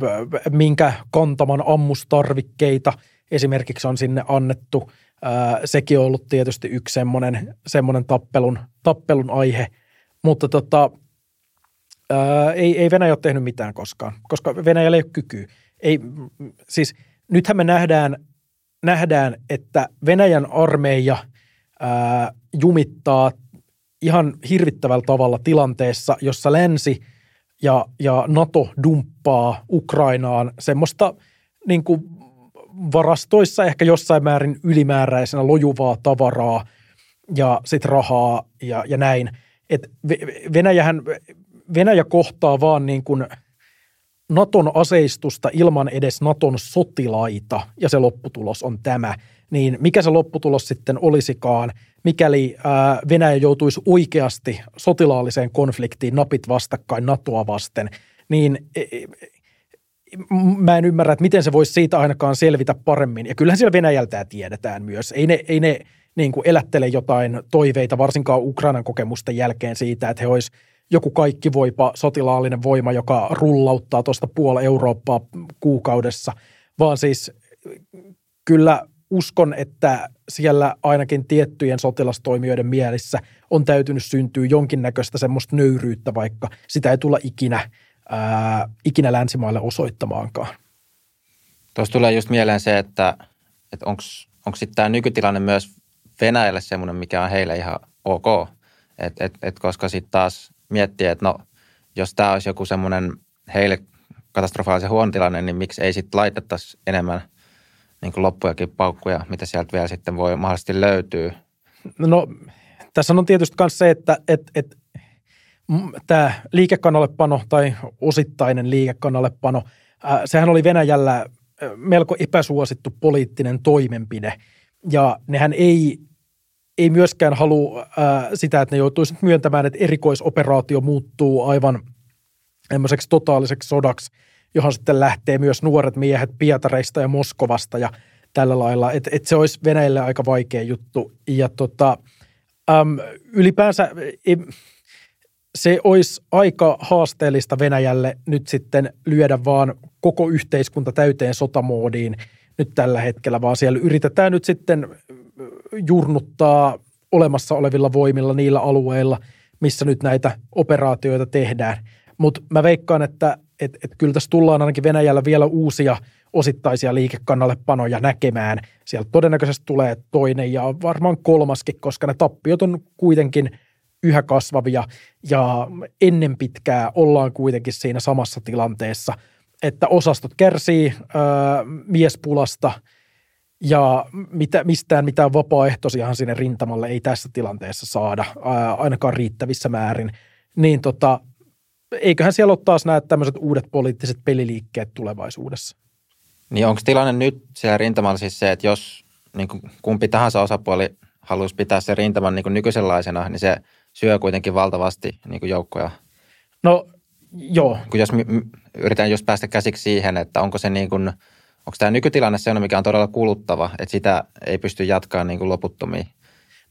minkä kantaman ammustarvikkeita esimerkiksi on sinne annettu. Ää, sekin on ollut tietysti yksi semmoinen, semmoinen tappelun, tappelun aihe, mutta tota, ää, ei, ei Venäjä ole tehnyt mitään koskaan, koska Venäjällä ei ole kykyä. Ei, siis nythän me nähdään, nähdään että Venäjän armeija ää, jumittaa ihan hirvittävällä tavalla tilanteessa, jossa länsi ja, ja NATO dumppaa Ukrainaan semmoista niin kuin varastoissa ehkä jossain määrin ylimääräisenä lojuvaa tavaraa ja sitten rahaa ja, ja näin. Et Venäjähän, Venäjä kohtaa vaan niin kuin – Naton aseistusta ilman edes Naton sotilaita, ja se lopputulos on tämä, niin mikä se lopputulos sitten olisikaan, mikäli Venäjä joutuisi oikeasti sotilaalliseen konfliktiin napit vastakkain NATOa vasten, niin e, e, mä en ymmärrä, että miten se voisi siitä ainakaan selvitä paremmin. Ja kyllähän siellä Venäjältä tiedetään myös. Ei ne, ei ne niin kuin elättele jotain toiveita, varsinkaan Ukrainan kokemusten jälkeen siitä, että he olisivat joku kaikki voipa sotilaallinen voima, joka rullauttaa tuosta puoli Eurooppaa kuukaudessa, vaan siis kyllä uskon, että siellä ainakin tiettyjen sotilastoimijoiden mielissä on täytynyt syntyä jonkinnäköistä semmoista nöyryyttä, vaikka sitä ei tulla ikinä, ää, ikinä länsimaille osoittamaankaan. Tuossa tulee just mieleen se, että, että onko sitten tämä nykytilanne myös Venäjälle semmoinen, mikä on heille ihan ok. Et, et, et koska sitten taas miettiä, että no, jos tämä olisi joku semmoinen heille katastrofaalisen huono tilanne, niin miksi ei sitten laitettaisi enemmän niin kuin loppujakin paukkuja, mitä sieltä vielä sitten voi mahdollisesti löytyä? No tässä on tietysti myös se, että et, et, tämä liikekannallepano tai osittainen liikekannallepano, äh, sehän oli Venäjällä melko epäsuosittu poliittinen toimenpide. Ja nehän ei myöskään halua ää, sitä, että ne joutuisivat myöntämään, että erikoisoperaatio muuttuu aivan tämmöiseksi totaaliseksi sodaksi, johon sitten lähtee myös nuoret miehet Pietareista ja Moskovasta ja tällä lailla. Että et se olisi Venäjälle aika vaikea juttu. Ja tota, äm, ylipäänsä se olisi aika haasteellista Venäjälle nyt sitten lyödä vaan koko yhteiskunta täyteen sotamoodiin nyt tällä hetkellä, vaan siellä yritetään nyt sitten jurnuttaa olemassa olevilla voimilla niillä alueilla, missä nyt näitä operaatioita tehdään. Mutta mä veikkaan, että et, et kyllä tässä tullaan ainakin Venäjällä vielä uusia osittaisia liikekannallepanoja näkemään. Sieltä todennäköisesti tulee toinen ja varmaan kolmaskin, koska ne tappiot on kuitenkin yhä kasvavia ja ennen pitkää ollaan kuitenkin siinä samassa tilanteessa, että osastot kärsii ää, miespulasta – ja mitä, mistään mitään vapaaehtoisiahan sinne rintamalle ei tässä tilanteessa saada, ää, ainakaan riittävissä määrin. Niin tota, eiköhän siellä ole taas nämä tämmöiset uudet poliittiset peliliikkeet tulevaisuudessa. Niin onko tilanne nyt siellä rintamalla siis se, että jos niin kuin kumpi tahansa osapuoli haluaisi pitää se rintaman niin kuin nykyisenlaisena, niin se syö kuitenkin valtavasti niin kuin joukkoja? No joo. Kun jos yritän just päästä käsiksi siihen, että onko se niin kuin – onko tämä nykytilanne sellainen, mikä on todella kuluttava, että sitä ei pysty jatkamaan niin kuin loputtomiin?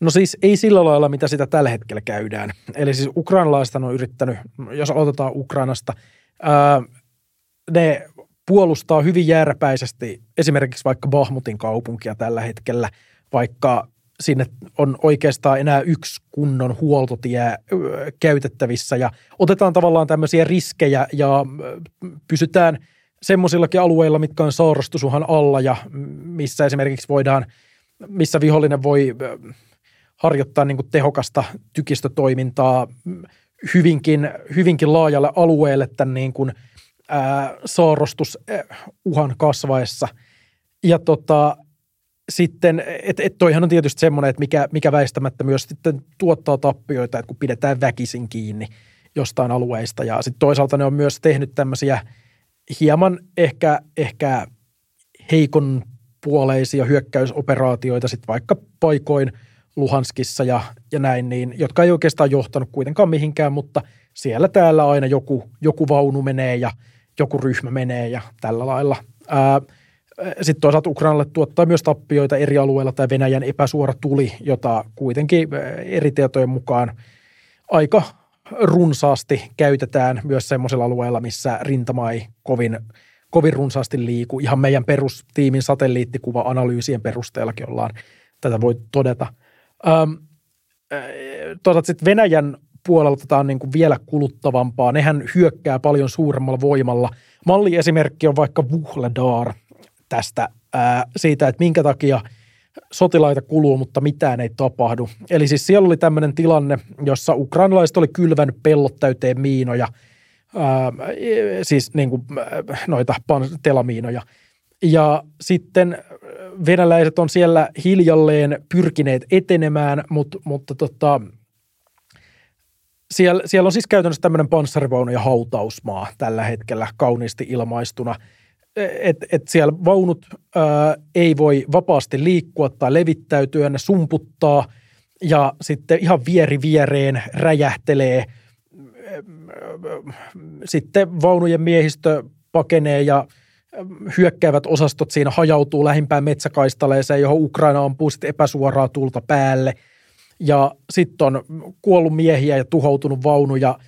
No siis ei sillä lailla, mitä sitä tällä hetkellä käydään. Eli siis ukrainalaiset on yrittänyt, jos aloitetaan Ukrainasta, ää, ne puolustaa hyvin järpäisesti esimerkiksi vaikka Bahmutin kaupunkia tällä hetkellä, vaikka sinne on oikeastaan enää yksi kunnon huoltotie käytettävissä ja otetaan tavallaan tämmöisiä riskejä ja pysytään – semmoisillakin alueilla, mitkä on sairastusuhan alla ja missä esimerkiksi voidaan, missä vihollinen voi harjoittaa niin kuin tehokasta tykistötoimintaa hyvinkin, hyvinkin laajalle alueelle tämän niin kuin, ää, sairastusuhan kasvaessa. Ja tota, sitten, että et toihan on tietysti semmoinen, että mikä, mikä väistämättä myös sitten tuottaa tappioita, että kun pidetään väkisin kiinni jostain alueista. Ja sitten toisaalta ne on myös tehnyt tämmöisiä hieman ehkä, ehkä heikon puoleisia hyökkäysoperaatioita sitten vaikka paikoin Luhanskissa ja, ja näin, niin, jotka ei oikeastaan johtanut kuitenkaan mihinkään, mutta siellä täällä aina joku, joku vaunu menee ja joku ryhmä menee ja tällä lailla. Sitten toisaalta Ukrainalle tuottaa myös tappioita eri alueilla tai Venäjän epäsuora tuli, jota kuitenkin eri tietojen mukaan aika runsaasti käytetään myös sellaisilla alueilla, missä rintama ei kovin, kovin runsaasti liiku. Ihan meidän perustiimin satelliittikuva-analyysien perusteellakin ollaan tätä voi todeta. Ähm, toisaalta sitten Venäjän puolelta tämä on niin kuin vielä kuluttavampaa. Nehän hyökkää paljon suuremmalla voimalla. Malliesimerkki on vaikka Vuhledar tästä ää, siitä, että minkä takia sotilaita kuluu, mutta mitään ei tapahdu. Eli siis siellä oli tämmöinen tilanne, jossa ukrainalaiset oli kylvännyt pellot täyteen miinoja, ää, siis niin kuin, noita telamiinoja. Ja sitten venäläiset on siellä hiljalleen pyrkineet etenemään, mutta, mutta tota, siellä, siellä on siis käytännössä tämmöinen panssarivaunu ja hautausmaa tällä hetkellä kauniisti ilmaistuna. Et, et siellä vaunut ää, ei voi vapaasti liikkua tai levittäytyä, ne sumputtaa ja sitten ihan vieri viereen räjähtelee. Sitten vaunujen miehistö pakenee ja hyökkäävät osastot siinä hajautuu lähimpään metsäkaistaleeseen, johon Ukraina ampuu sitten epäsuoraa tulta päälle – ja sitten on kuollut miehiä ja tuhoutunut vaunuja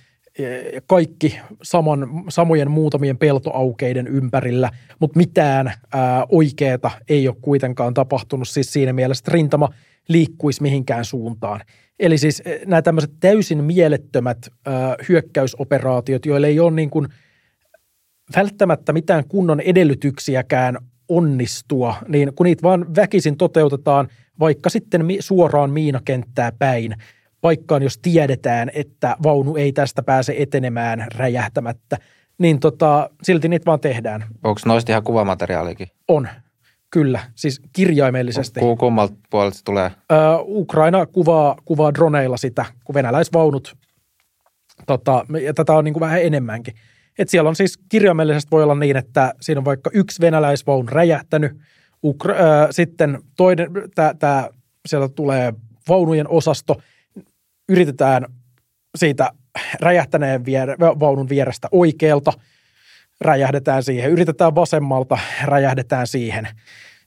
kaikki saman, samojen muutamien peltoaukeiden ympärillä, mutta mitään ää, oikeeta ei ole kuitenkaan tapahtunut siis siinä mielessä, että rintama liikkuisi mihinkään suuntaan. Eli siis e, nämä tämmöiset täysin mielettömät ää, hyökkäysoperaatiot, joille ei ole niin kuin välttämättä mitään kunnon edellytyksiäkään onnistua, niin kun niitä vaan väkisin toteutetaan vaikka sitten suoraan miinakenttää päin, paikkaan jos tiedetään, että vaunu ei tästä pääse etenemään räjähtämättä, niin tota, silti niitä vaan tehdään. Onko noista ihan kuvamateriaalikin? On, kyllä, siis kirjaimellisesti. Ku, kummalta puolelta se tulee? Ö, Ukraina kuvaa, kuvaa droneilla sitä, kun venäläisvaunut, tota, ja tätä on niin kuin vähän enemmänkin. Et siellä on siis kirjaimellisesti voi olla niin, että siinä on vaikka yksi venäläisvaun räjähtänyt – Ukra- äh, sitten toinen, tämä, sieltä tulee vaunujen osasto, yritetään siitä räjähtäneen vier, vaunun vierestä oikealta, räjähdetään siihen, yritetään vasemmalta, räjähdetään siihen.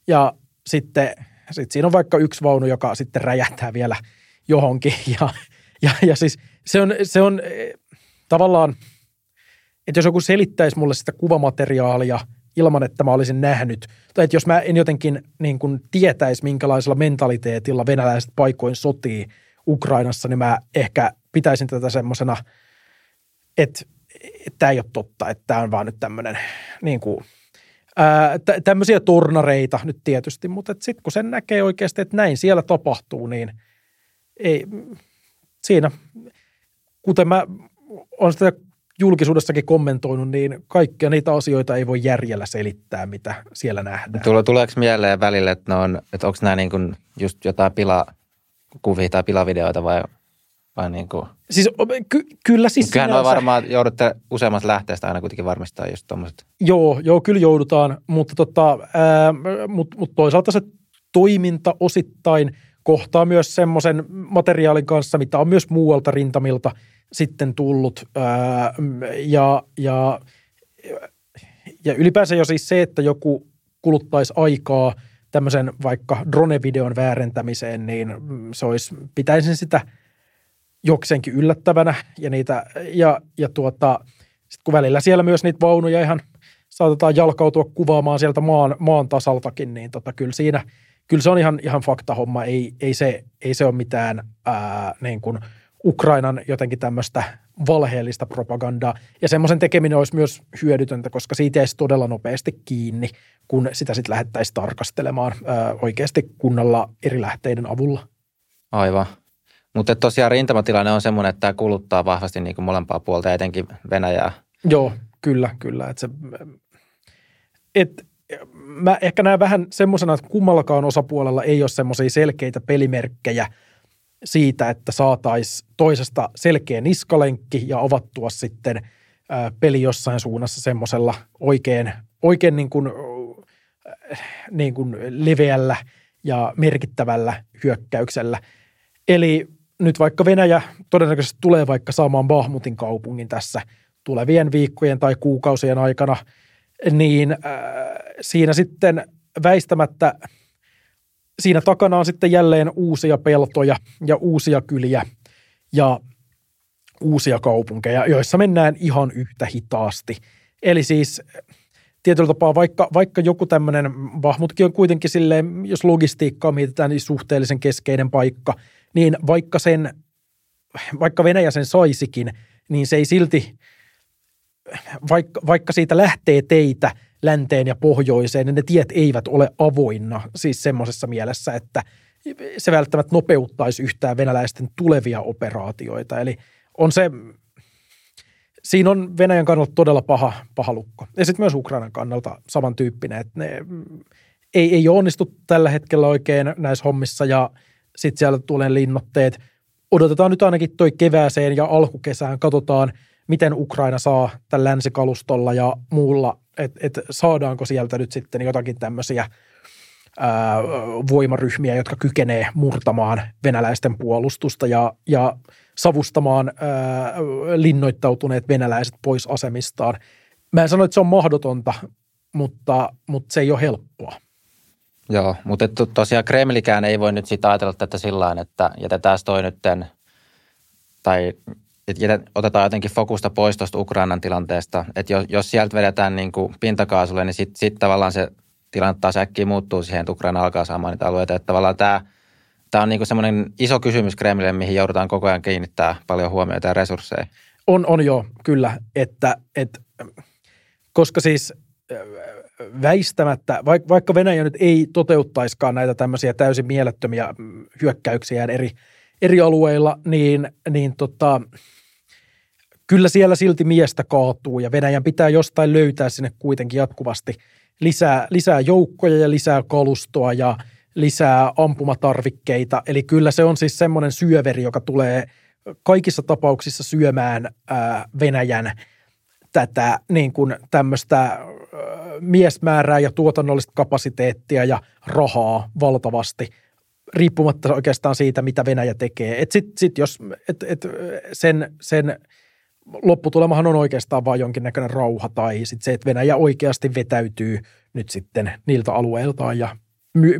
Ja sitten sit siinä on vaikka yksi vaunu, joka sitten räjähtää vielä johonkin. Ja, ja, ja siis se on, se on tavallaan, että jos joku selittäisi mulle sitä kuvamateriaalia – ilman, että mä olisin nähnyt, tai että jos mä en jotenkin niin kuin tietäisi, minkälaisella mentaliteetilla venäläiset paikoin sotii Ukrainassa, niin mä ehkä pitäisin tätä semmoisena, että tämä ei ole totta, että tämä on vaan nyt tämmöinen niin kuin, ää, tä, tämmöisiä tornareita nyt tietysti, mutta sitten kun sen näkee oikeasti, että näin siellä tapahtuu, niin ei, siinä, kuten mä olen sitä julkisuudessakin kommentoinut, niin kaikkia niitä asioita ei voi järjellä selittää, mitä siellä nähdään. Tule, tuleeko mieleen välillä, että, on, että onko nämä niin kuin just jotain pilakuvia tai pilavideoita vai, vai niin kuin? Siis ky- kyllä siis Kyllähän sinänsä... varmaan joudutte useammasta lähteestä aina kuitenkin varmistaa just tuommoiset. Joo, joo, kyllä joudutaan, mutta tota, ää, mut, mut toisaalta se toiminta osittain kohtaa myös semmoisen materiaalin kanssa, mitä on myös muualta rintamilta – sitten tullut. Ää, ja, ja, ja ylipäänsä jo siis se, että joku kuluttaisi aikaa tämmöisen vaikka drone-videon väärentämiseen, niin se olisi, pitäisin sitä jokseenkin yllättävänä. Ja, niitä, ja, ja tuota, sitten kun välillä siellä myös niitä vaunuja ihan saatetaan jalkautua kuvaamaan sieltä maan, maan tasaltakin, niin tota, kyllä siinä, kyllä se on ihan, ihan faktahomma. Ei, ei, se, ei se ole mitään ää, niin kuin – Ukrainan jotenkin tämmöistä valheellista propagandaa. Ja semmoisen tekeminen olisi myös hyödytöntä, koska siitä jäisi todella nopeasti kiinni, kun sitä sitten lähdettäisiin tarkastelemaan ää, oikeasti kunnalla eri lähteiden avulla. Aivan. Mutta tosiaan rintamatilanne on semmoinen, että tämä kuluttaa vahvasti niin kuin molempaa puolta, etenkin Venäjää. Joo, kyllä, kyllä. Et se, et, mä ehkä näen vähän semmoisena, että kummallakaan osapuolella ei ole semmoisia selkeitä pelimerkkejä – siitä, että saataisiin toisesta selkeä niskalenkki ja avattua sitten peli jossain suunnassa semmoisella oikein, oikein niin kuin, niin kuin leveällä ja merkittävällä hyökkäyksellä. Eli nyt vaikka Venäjä todennäköisesti tulee vaikka saamaan Bahmutin kaupungin tässä tulevien viikkojen tai kuukausien aikana, niin siinä sitten väistämättä siinä takana on sitten jälleen uusia peltoja ja uusia kyliä ja uusia kaupunkeja, joissa mennään ihan yhtä hitaasti. Eli siis tietyllä tapaa, vaikka, vaikka joku tämmöinen, Vahmutkin on kuitenkin silleen, jos logistiikkaa mietitään, niin suhteellisen keskeinen paikka, niin vaikka sen, vaikka Venäjä sen saisikin, niin se ei silti, vaikka, vaikka siitä lähtee teitä länteen ja pohjoiseen, niin ne tiet eivät ole avoinna, siis semmoisessa mielessä, että se välttämättä nopeuttaisi yhtään venäläisten tulevia operaatioita. Eli on se, siinä on Venäjän kannalta todella paha, paha lukko. Ja sitten myös Ukrainan kannalta samantyyppinen, että ne ei, ei onnistu tällä hetkellä oikein näissä hommissa ja sitten siellä tulee linnotteet. Odotetaan nyt ainakin toi kevääseen ja alkukesään, katsotaan miten Ukraina saa tämän länsikalustolla ja muulla, että et saadaanko sieltä nyt sitten jotakin tämmöisiä ää, voimaryhmiä, jotka kykenee murtamaan venäläisten puolustusta ja, ja – savustamaan ää, linnoittautuneet venäläiset pois asemistaan. Mä en sano, että se on mahdotonta, mutta, mutta se ei ole helppoa. Joo, mutta to, tosiaan Kremlikään ei voi nyt sitä ajatella tätä sillä että jätetään toi nytten, tai jätet, otetaan jotenkin fokusta pois tuosta Ukrainan tilanteesta. Että jos, jos sieltä vedetään niin kuin pintakaasulle, niin sitten sit tavallaan se tilanne taas äkkiä muuttuu siihen, että Ukraina alkaa saamaan niitä alueita. Että tavallaan tämä – tämä on niin semmoinen iso kysymys Kremlille, mihin joudutaan koko ajan kiinnittää paljon huomiota ja resursseja. On, on jo, kyllä. Että, että, koska siis äh, väistämättä, vaikka Venäjä nyt ei toteuttaiskaan näitä tämmöisiä täysin mielettömiä hyökkäyksiä eri, eri alueilla, niin, niin tota, kyllä siellä silti miestä kaatuu ja Venäjän pitää jostain löytää sinne kuitenkin jatkuvasti lisää, lisää joukkoja ja lisää kalustoa ja – lisää ampumatarvikkeita. Eli kyllä se on siis semmoinen syöveri, joka tulee kaikissa tapauksissa syömään ää, Venäjän tätä niin kuin tämmöistä ää, miesmäärää ja tuotannollista kapasiteettia ja rahaa valtavasti, riippumatta oikeastaan siitä, mitä Venäjä tekee. Et sit, sit jos, et, et sen, sen lopputulemahan on oikeastaan vain jonkinnäköinen rauha tai sit se, että Venäjä oikeasti vetäytyy nyt sitten niiltä alueiltaan ja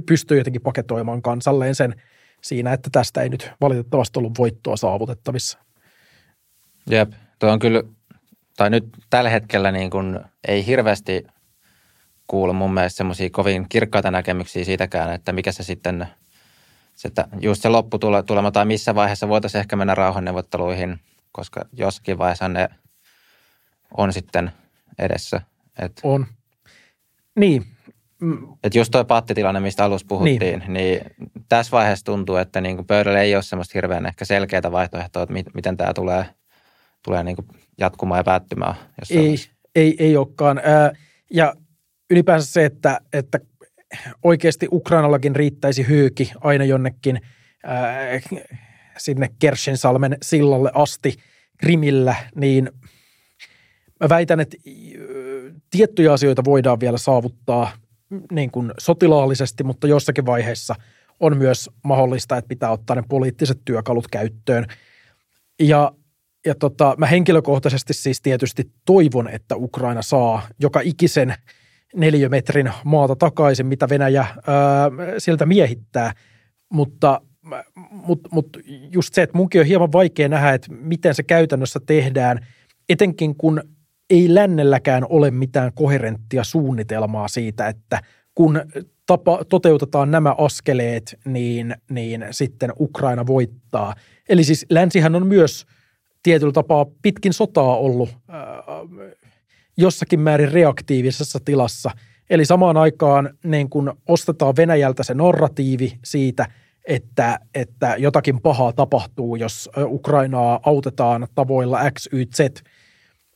pystyy jotenkin paketoimaan kansalleen sen siinä, että tästä ei nyt valitettavasti ollut voittoa saavutettavissa. Jep, tuo on kyllä, tai nyt tällä hetkellä niin kuin ei hirveästi kuulu mun mielestä semmoisia kovin kirkkaita näkemyksiä siitäkään, että mikä se sitten, se, että just se lopputulema tai missä vaiheessa voitaisiin ehkä mennä rauhanneuvotteluihin, koska jossakin vaiheessa ne on sitten edessä. Et. On. Niin, Mm. Että just tuo pattitilanne, mistä alussa puhuttiin, niin, niin tässä vaiheessa tuntuu, että niin kuin pöydällä ei ole semmoista hirveän ehkä selkeää vaihtoehtoa, että miten tämä tulee, tulee niin kuin jatkumaan ja päättymään. Ei, ei, ei olekaan. Ja ylipäänsä se, että, että oikeasti Ukrainallakin riittäisi hyyki aina jonnekin sinne Kershensalmen sillalle asti Krimillä, niin mä väitän, että tiettyjä asioita voidaan vielä saavuttaa niin kuin sotilaallisesti, mutta jossakin vaiheessa on myös mahdollista, että pitää ottaa ne poliittiset työkalut käyttöön. Ja, ja tota, mä henkilökohtaisesti siis tietysti toivon, että Ukraina saa joka ikisen neliömetrin maata takaisin, mitä Venäjä ää, sieltä miehittää, mutta mutta mut just se, että munkin on hieman vaikea nähdä, että miten se käytännössä tehdään, etenkin kun ei lännelläkään ole mitään koherenttia suunnitelmaa siitä, että kun tapa, toteutetaan nämä askeleet, niin, niin sitten Ukraina voittaa. Eli siis länsihän on myös tietyllä tapaa pitkin sotaa ollut äh, jossakin määrin reaktiivisessa tilassa. Eli samaan aikaan niin kun ostetaan Venäjältä se narratiivi siitä, että, että jotakin pahaa tapahtuu, jos Ukrainaa autetaan tavoilla X, Y, Z –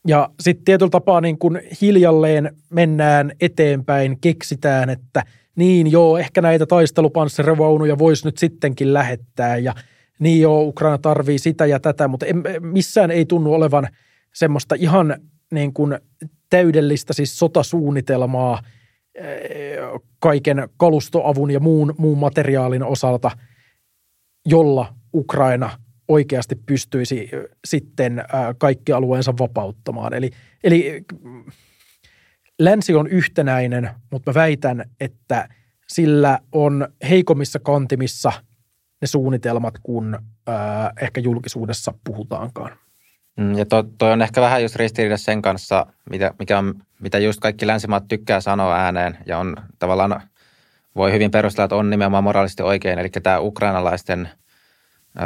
ja sitten tietyllä tapaa niin kun hiljalleen mennään eteenpäin, keksitään, että niin joo, ehkä näitä taistelupanssarivaunuja voisi nyt sittenkin lähettää ja niin joo, Ukraina tarvii sitä ja tätä, mutta en, missään ei tunnu olevan semmoista ihan niin kuin täydellistä siis sotasuunnitelmaa kaiken kalustoavun ja muun, muun materiaalin osalta, jolla Ukraina oikeasti pystyisi sitten kaikki alueensa vapauttamaan. Eli, eli länsi on yhtenäinen, mutta mä väitän, että sillä on heikommissa kantimissa ne suunnitelmat, kun ehkä julkisuudessa puhutaankaan. Mm, ja toi, toi on ehkä vähän just ristiriidassa sen kanssa, mitä, mikä on, mitä just kaikki länsimaat tykkää sanoa ääneen ja on tavallaan voi hyvin perustella, että on nimenomaan moraalisesti oikein. Eli tämä ukrainalaisten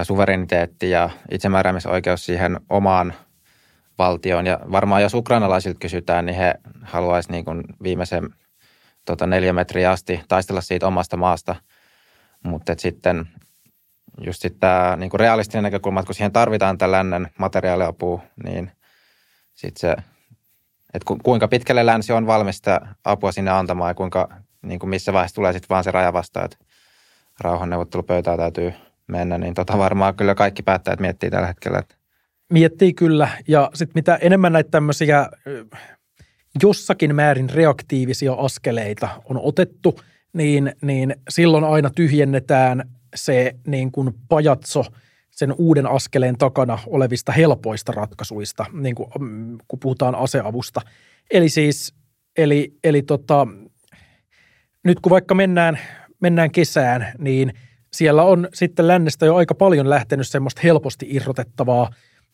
suvereniteetti ja itsemääräämisoikeus siihen omaan valtioon. Ja varmaan jos ukrainalaisilta kysytään, niin he haluaisivat niin viimeisen tota, neljä metriä asti taistella siitä omasta maasta. Mutta sitten just sitten tämä niin realistinen näkökulma, että kun siihen tarvitaan tätä lännen materiaaliapua, niin sitten se, että ku, kuinka pitkälle länsi on valmista apua sinne antamaan ja kuinka, niin kuin missä vaiheessa tulee sitten vaan se raja vastaan, että rauhanneuvottelupöytää täytyy mennä, niin tota varmaan kyllä kaikki päättäjät miettii tällä hetkellä. Että... Miettii kyllä, ja sitten mitä enemmän näitä tämmöisiä jossakin määrin reaktiivisia askeleita on otettu, niin, niin silloin aina tyhjennetään se niin kuin pajatso sen uuden askeleen takana olevista helpoista ratkaisuista, niin kuin, mm, kun puhutaan aseavusta. Eli siis, eli, eli tota, nyt kun vaikka mennään, mennään kesään, niin siellä on sitten lännestä jo aika paljon lähtenyt semmoista helposti irrotettavaa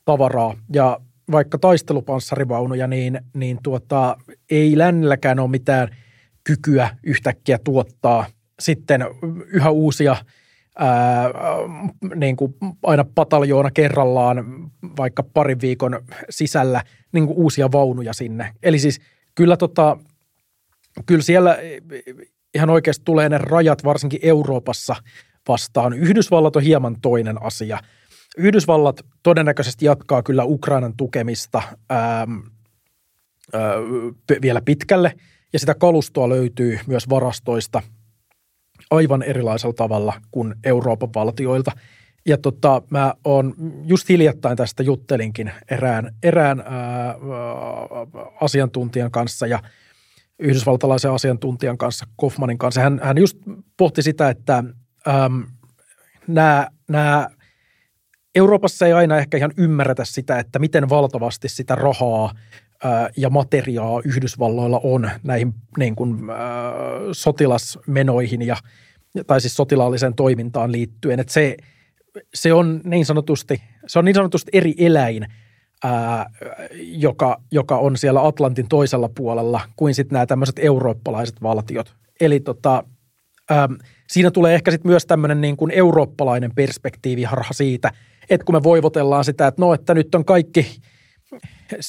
tavaraa. Ja vaikka taistelupanssarivaunuja, niin, niin tuota, ei lännelläkään ole mitään kykyä yhtäkkiä tuottaa sitten yhä uusia – ää, niin kuin aina pataljoona kerrallaan vaikka parin viikon sisällä niin kuin uusia vaunuja sinne. Eli siis kyllä, tota, kyllä siellä ihan oikeasti tulee ne rajat varsinkin Euroopassa vastaan. Yhdysvallat on hieman toinen asia. Yhdysvallat todennäköisesti jatkaa kyllä Ukrainan tukemista ää, ää, vielä pitkälle, ja sitä kalustoa löytyy myös varastoista – aivan erilaisella tavalla kuin Euroopan valtioilta. Ja tota, mä oon just hiljattain tästä juttelinkin erään, erään ää, asiantuntijan kanssa ja yhdysvaltalaisen asiantuntijan kanssa, Kaufmanin kanssa. Hän, hän just pohti sitä, että nämä, nämä Euroopassa ei aina ehkä ihan ymmärretä sitä, että miten valtavasti sitä rahaa ja materiaa Yhdysvalloilla on näihin niin kuin, äh, sotilasmenoihin ja, tai siis sotilaalliseen toimintaan liittyen. Että se, se, on niin sanotusti, se on niin sanotusti eri eläin, ää, joka, joka on siellä Atlantin toisella puolella kuin sitten nämä tämmöiset eurooppalaiset valtiot. Eli tota, ää, siinä tulee ehkä sitten myös tämmöinen niin kuin eurooppalainen perspektiiviharha siitä, että kun me voivotellaan sitä, että no, että nyt on kaikki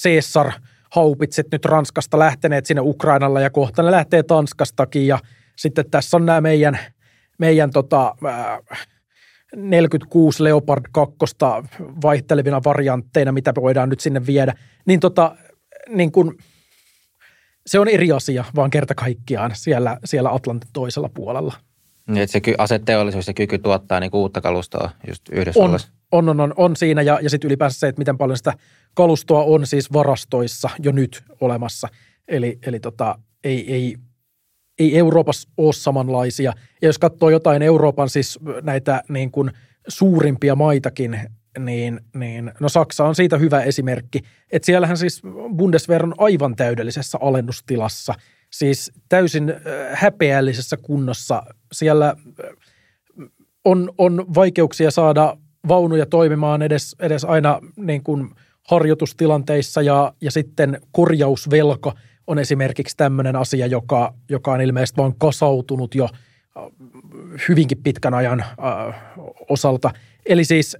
Caesar – haupitset nyt Ranskasta lähteneet sinne Ukrainalle ja kohta ne lähtee Tanskastakin ja sitten tässä on nämä meidän, meidän tota, äh, 46 Leopard 2 vaihtelevina variantteina, mitä voidaan nyt sinne viedä, niin, tota, niin kun, se on eri asia vaan kerta kaikkiaan siellä, siellä Atlantin toisella puolella. Niin, että se aseteollisuus ja kyky tuottaa niin uutta kalustoa just Yhdysvalloissa. On, on, on, on siinä ja, ja sitten ylipäänsä se, että miten paljon sitä kalustoa on siis varastoissa jo nyt olemassa. Eli, eli tota, ei, ei, ei Euroopassa ole samanlaisia. Ja jos katsoo jotain Euroopan siis näitä niin kuin suurimpia maitakin, niin, niin no Saksa on siitä hyvä esimerkki. Että siellähän siis Bundeswehr on aivan täydellisessä alennustilassa. Siis täysin häpeällisessä kunnossa. Siellä on, on vaikeuksia saada vaunuja toimimaan edes, edes aina niin kuin – harjoitustilanteissa ja, ja sitten korjausvelka on esimerkiksi tämmöinen asia, joka, joka on ilmeisesti vaan kasautunut jo äh, hyvinkin pitkän ajan äh, osalta. Eli siis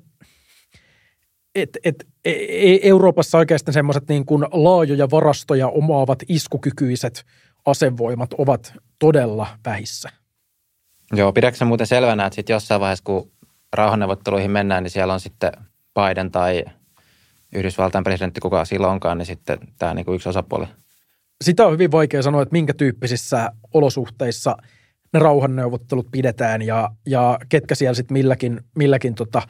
et, et, e, e, Euroopassa oikeastaan semmoiset niin laajoja varastoja omaavat iskukykyiset asevoimat ovat todella vähissä. Joo, pidätkö muuten selvänä, että sitten jossain vaiheessa, kun rauhanneuvotteluihin mennään, niin siellä on sitten Biden tai – Yhdysvaltain presidentti kuka silloin onkaan, niin sitten tämä niin kuin yksi osapuoli. Sitä on hyvin vaikea sanoa, että minkä tyyppisissä olosuhteissa ne rauhanneuvottelut pidetään ja, ja ketkä siellä sitten milläkin, milläkin tota,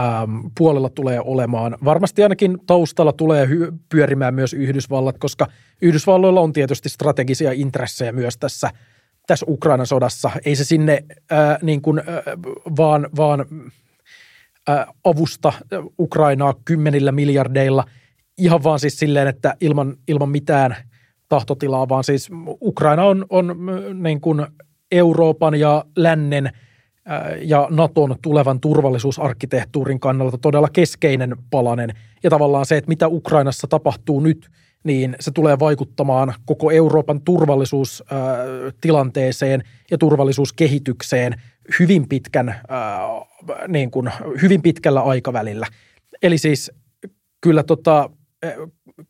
ähm, puolella tulee olemaan. Varmasti ainakin taustalla tulee hy- pyörimään myös Yhdysvallat, koska Yhdysvalloilla on tietysti strategisia intressejä myös tässä, tässä Ukrainan sodassa. Ei se sinne äh, niin kuin, äh, vaan, vaan äh, avusta Ukrainaa kymmenillä miljardeilla ihan vaan siis silleen, että ilman, ilman mitään tahtotilaa, vaan siis Ukraina on, on niin kuin Euroopan ja lännen – ja Naton tulevan turvallisuusarkkitehtuurin kannalta todella keskeinen palanen. Ja tavallaan se, että mitä Ukrainassa tapahtuu nyt, niin se tulee vaikuttamaan koko Euroopan turvallisuustilanteeseen ja turvallisuuskehitykseen hyvin, pitkän, niin kuin, hyvin pitkällä aikavälillä. Eli siis kyllä, tota,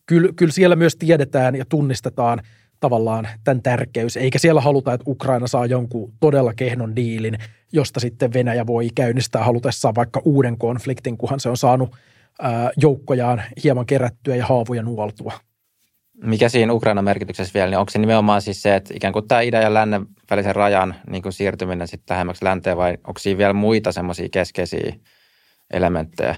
kyllä, kyllä siellä myös tiedetään ja tunnistetaan – tavallaan tämän tärkeys, eikä siellä haluta, että Ukraina saa jonkun todella kehnon diilin, josta sitten Venäjä voi käynnistää halutessaan vaikka uuden konfliktin, kunhan se on saanut joukkojaan hieman kerättyä ja haavoja nuoltua. Mikä siinä Ukrainan merkityksessä vielä, niin onko se nimenomaan siis se, että ikään kuin tämä idän ja lännen välisen rajan niin kuin siirtyminen sitten lähemmäksi länteen vai onko siinä vielä muita semmoisia keskeisiä elementtejä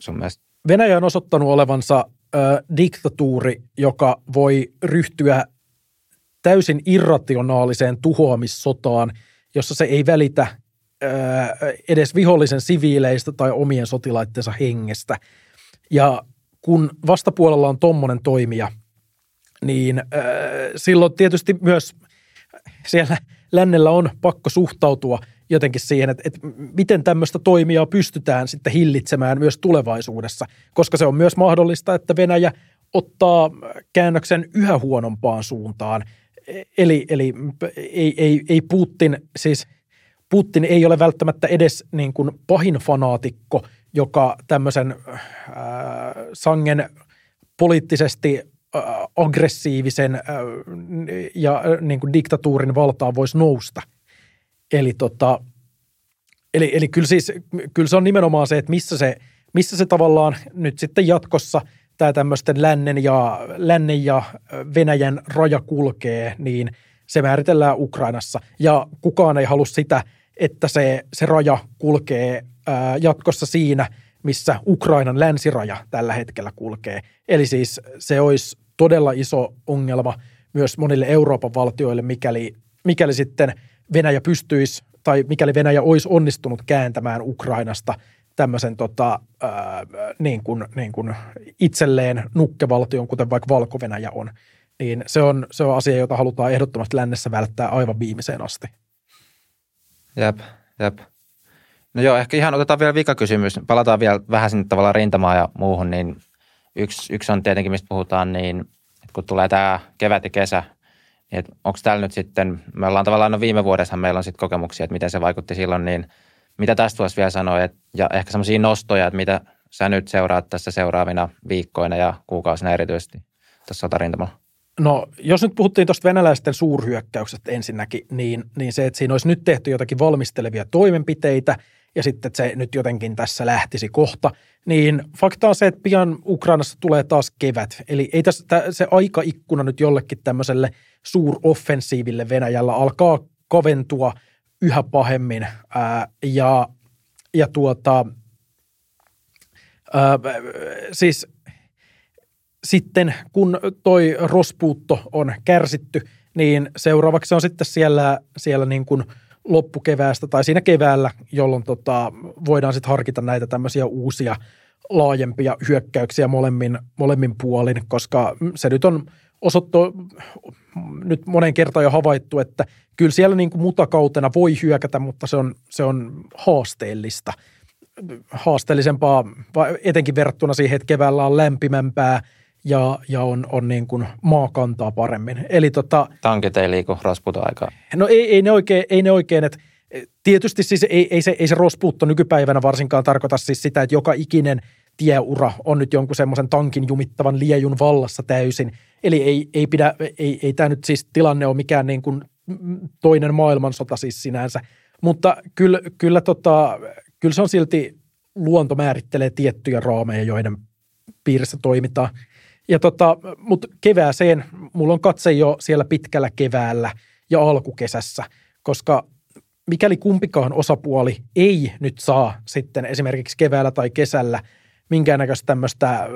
sun mielestä? Venäjä on osoittanut olevansa ö, diktatuuri, joka voi ryhtyä täysin irrationaaliseen tuhoamissotaan, jossa se ei välitä edes vihollisen siviileistä tai omien sotilaittensa hengestä. Ja kun vastapuolella on tommonen toimija, niin silloin tietysti myös siellä lännellä on pakko suhtautua jotenkin siihen, että, että miten tämmöistä toimijaa pystytään sitten hillitsemään myös tulevaisuudessa, koska se on myös mahdollista, että Venäjä ottaa käännöksen yhä huonompaan suuntaan – eli, eli ei, ei, ei Putin, siis Putin ei ole välttämättä edes niin kuin pahin fanaatikko, joka tämmöisen äh, sangen poliittisesti äh, aggressiivisen ja niin kuin diktatuurin valtaan voisi nousta. Eli, tota, eli, eli kyllä, siis, kyllä se on nimenomaan se, että missä se, missä se tavallaan nyt sitten jatkossa – tämä tämmöisten lännen ja, lännen ja Venäjän raja kulkee, niin se määritellään Ukrainassa. Ja kukaan ei halua sitä, että se, se raja kulkee ää, jatkossa siinä, missä Ukrainan länsiraja tällä hetkellä kulkee. Eli siis se olisi todella iso ongelma myös monille Euroopan valtioille, mikäli, mikäli sitten Venäjä pystyisi tai mikäli Venäjä olisi onnistunut kääntämään Ukrainasta – tämmöisen tota, ää, niin kuin, niin kuin itselleen nukkevaltion, kuten vaikka valko on, niin se on, se on asia, jota halutaan ehdottomasti lännessä välttää aivan viimeiseen asti. Jep, jep. No joo, ehkä ihan otetaan vielä vikakysymys. Palataan vielä vähän sinne tavallaan rintamaan ja muuhun, niin yksi, yksi on tietenkin, mistä puhutaan, niin että kun tulee tämä kevät ja kesä, niin onko täällä nyt sitten, me ollaan tavallaan, no viime vuodessa meillä on sitten kokemuksia, että miten se vaikutti silloin, niin – mitä tästä voisi vielä sanoa, et, ja ehkä semmoisia nostoja, että mitä sä nyt seuraat tässä seuraavina viikkoina ja kuukausina erityisesti tässä sotarintamalla? No, jos nyt puhuttiin tuosta venäläisten suurhyökkäyksestä ensinnäkin, niin, niin se, että siinä olisi nyt tehty jotakin valmistelevia toimenpiteitä ja sitten että se nyt jotenkin tässä lähtisi kohta, niin fakta on se, että pian Ukrainassa tulee taas kevät. Eli ei tässä, se aikaikkuna nyt jollekin tämmöiselle suuroffensiiville Venäjällä alkaa kaventua – yhä pahemmin. Ää, ja, ja tuota, ää, siis sitten kun toi rospuutto on kärsitty, niin seuraavaksi on sitten siellä, siellä niin kuin loppukeväästä tai siinä keväällä, jolloin tota, voidaan sitten harkita näitä tämmöisiä uusia laajempia hyökkäyksiä molemmin, molemmin puolin, koska se nyt on osoittu nyt monen kertaan jo havaittu, että kyllä siellä niin kuin mutakautena voi hyökätä, mutta se on, se on haasteellista. Haasteellisempaa, etenkin verrattuna siihen, että keväällä on lämpimämpää ja, ja on, on niin kuin maakantaa paremmin. Eli tota, Tankit ei liiku rosputa-aikaa. No ei, ei, ne oikein, ei ne oikein, että tietysti siis ei, ei, se, ei se rospuutto nykypäivänä varsinkaan tarkoita siis sitä, että joka ikinen tieura on nyt jonkun semmoisen tankin jumittavan liejun vallassa täysin. Eli ei, ei, pidä, ei, ei tämä nyt siis tilanne ole mikään niin kuin toinen maailmansota siis sinänsä. Mutta kyllä, kyllä, tota, kyllä se on silti, luonto määrittelee tiettyjä raameja, joiden piirissä toimitaan. Ja tota, mutta kevääseen, mulla on katse jo siellä pitkällä keväällä ja alkukesässä, koska mikäli kumpikaan osapuoli ei nyt saa sitten esimerkiksi keväällä tai kesällä minkäännäköistä tämmöistä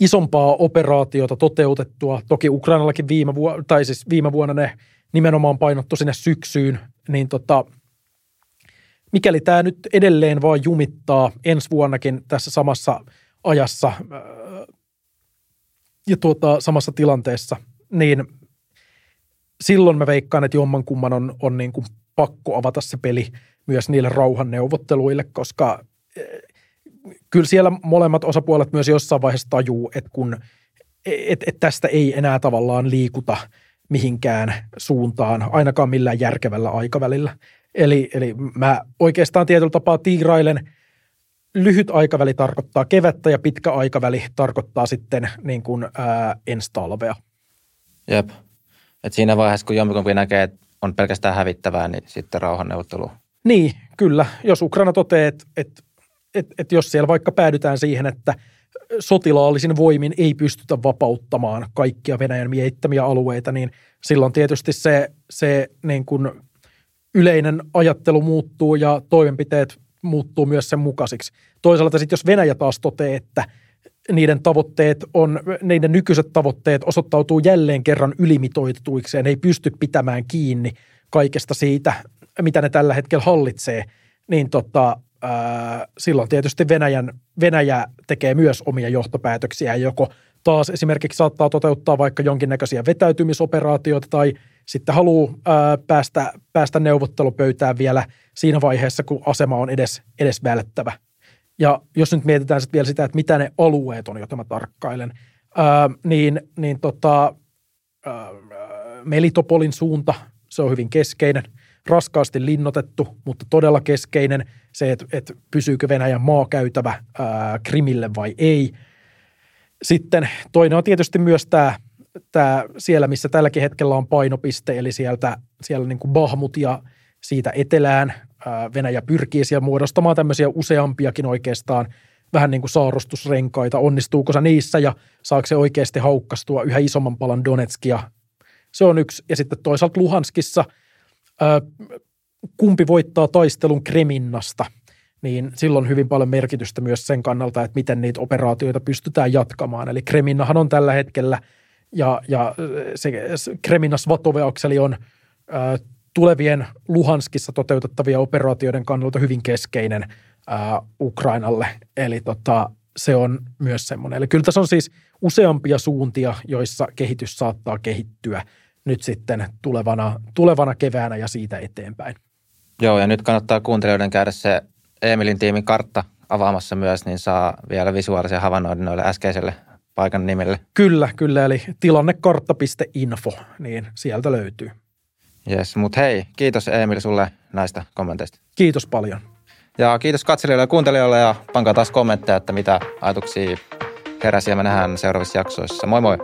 isompaa operaatiota toteutettua. Toki Ukrainallakin viime, vuonna, tai siis viime vuonna ne nimenomaan painottu sinne syksyyn, niin tota, mikäli tämä nyt edelleen vaan jumittaa ensi vuonnakin tässä samassa ajassa ja tuota, samassa tilanteessa, niin silloin mä veikkaan, että jommankumman on, on niin kuin pakko avata se peli myös niille rauhanneuvotteluille, koska kyllä siellä molemmat osapuolet myös jossain vaiheessa tajuu, että kun et, et tästä ei enää tavallaan liikuta mihinkään suuntaan, ainakaan millään järkevällä aikavälillä. Eli, eli mä oikeastaan tietyllä tapaa tiirailen, lyhyt aikaväli tarkoittaa kevättä ja pitkä aikaväli tarkoittaa sitten niin kuin, ää, ensi talvea. Jep. Et siinä vaiheessa, kun jompikumpi näkee, että on pelkästään hävittävää, niin sitten rauhanneuvottelu. Niin, kyllä. Jos Ukraina toteaa, että, että että et jos siellä vaikka päädytään siihen, että sotilaallisin voimin ei pystytä vapauttamaan kaikkia Venäjän miehittämiä alueita, niin silloin tietysti se, se niin kuin yleinen ajattelu muuttuu ja toimenpiteet muuttuu myös sen mukaisiksi. Toisaalta sitten jos Venäjä taas toteaa, että niiden tavoitteet on, niiden nykyiset tavoitteet osoittautuu jälleen kerran ylimitoitetuiksi ja ne ei pysty pitämään kiinni kaikesta siitä, mitä ne tällä hetkellä hallitsee, niin tota, silloin tietysti Venäjän, Venäjä tekee myös omia johtopäätöksiä, joko taas esimerkiksi saattaa toteuttaa vaikka jonkinnäköisiä vetäytymisoperaatioita tai sitten haluaa ää, päästä, päästä neuvottelupöytään vielä siinä vaiheessa, kun asema on edes, edes välttävä. Ja jos nyt mietitään sitten vielä sitä, että mitä ne alueet on, joita mä tarkkailen, ää, niin, niin tota, ää, Melitopolin suunta, se on hyvin keskeinen – raskaasti linnotettu, mutta todella keskeinen se, että, että pysyykö Venäjän maakäytävä ää, Krimille vai ei. Sitten toinen on tietysti myös tämä, tämä siellä, missä tälläkin hetkellä on painopiste, eli sieltä, siellä niin kuin Bahmut ja siitä etelään ää, Venäjä pyrkii siellä muodostamaan tämmöisiä useampiakin oikeastaan vähän niin kuin saarustusrenkaita. Onnistuuko se niissä ja saako se oikeasti haukkastua yhä isomman palan Donetskia? Se on yksi. Ja sitten toisaalta Luhanskissa – kumpi voittaa taistelun Kreminnasta, niin silloin hyvin paljon merkitystä myös sen kannalta, että miten niitä operaatioita pystytään jatkamaan. Eli Kreminnahan on tällä hetkellä, ja, ja se, Kreminnas Vatoveakseli on ä, tulevien Luhanskissa toteutettavia operaatioiden kannalta hyvin keskeinen ä, Ukrainalle. Eli tota, se on myös semmoinen. Eli kyllä tässä on siis useampia suuntia, joissa kehitys saattaa kehittyä – nyt sitten tulevana, tulevana keväänä ja siitä eteenpäin. Joo, ja nyt kannattaa kuuntelijoiden käydä se Emilin tiimin kartta avaamassa myös, niin saa vielä visuaalisen havainnoinnin noille äskeiselle paikan nimelle. Kyllä, kyllä, eli tilannekartta.info, niin sieltä löytyy. Yes, mutta hei, kiitos Emil sulle näistä kommenteista. Kiitos paljon. Ja kiitos katselijoille ja kuuntelijoille ja pankaa taas kommentteja, että mitä ajatuksia heräsi ja me nähdään seuraavissa jaksoissa. Moi moi!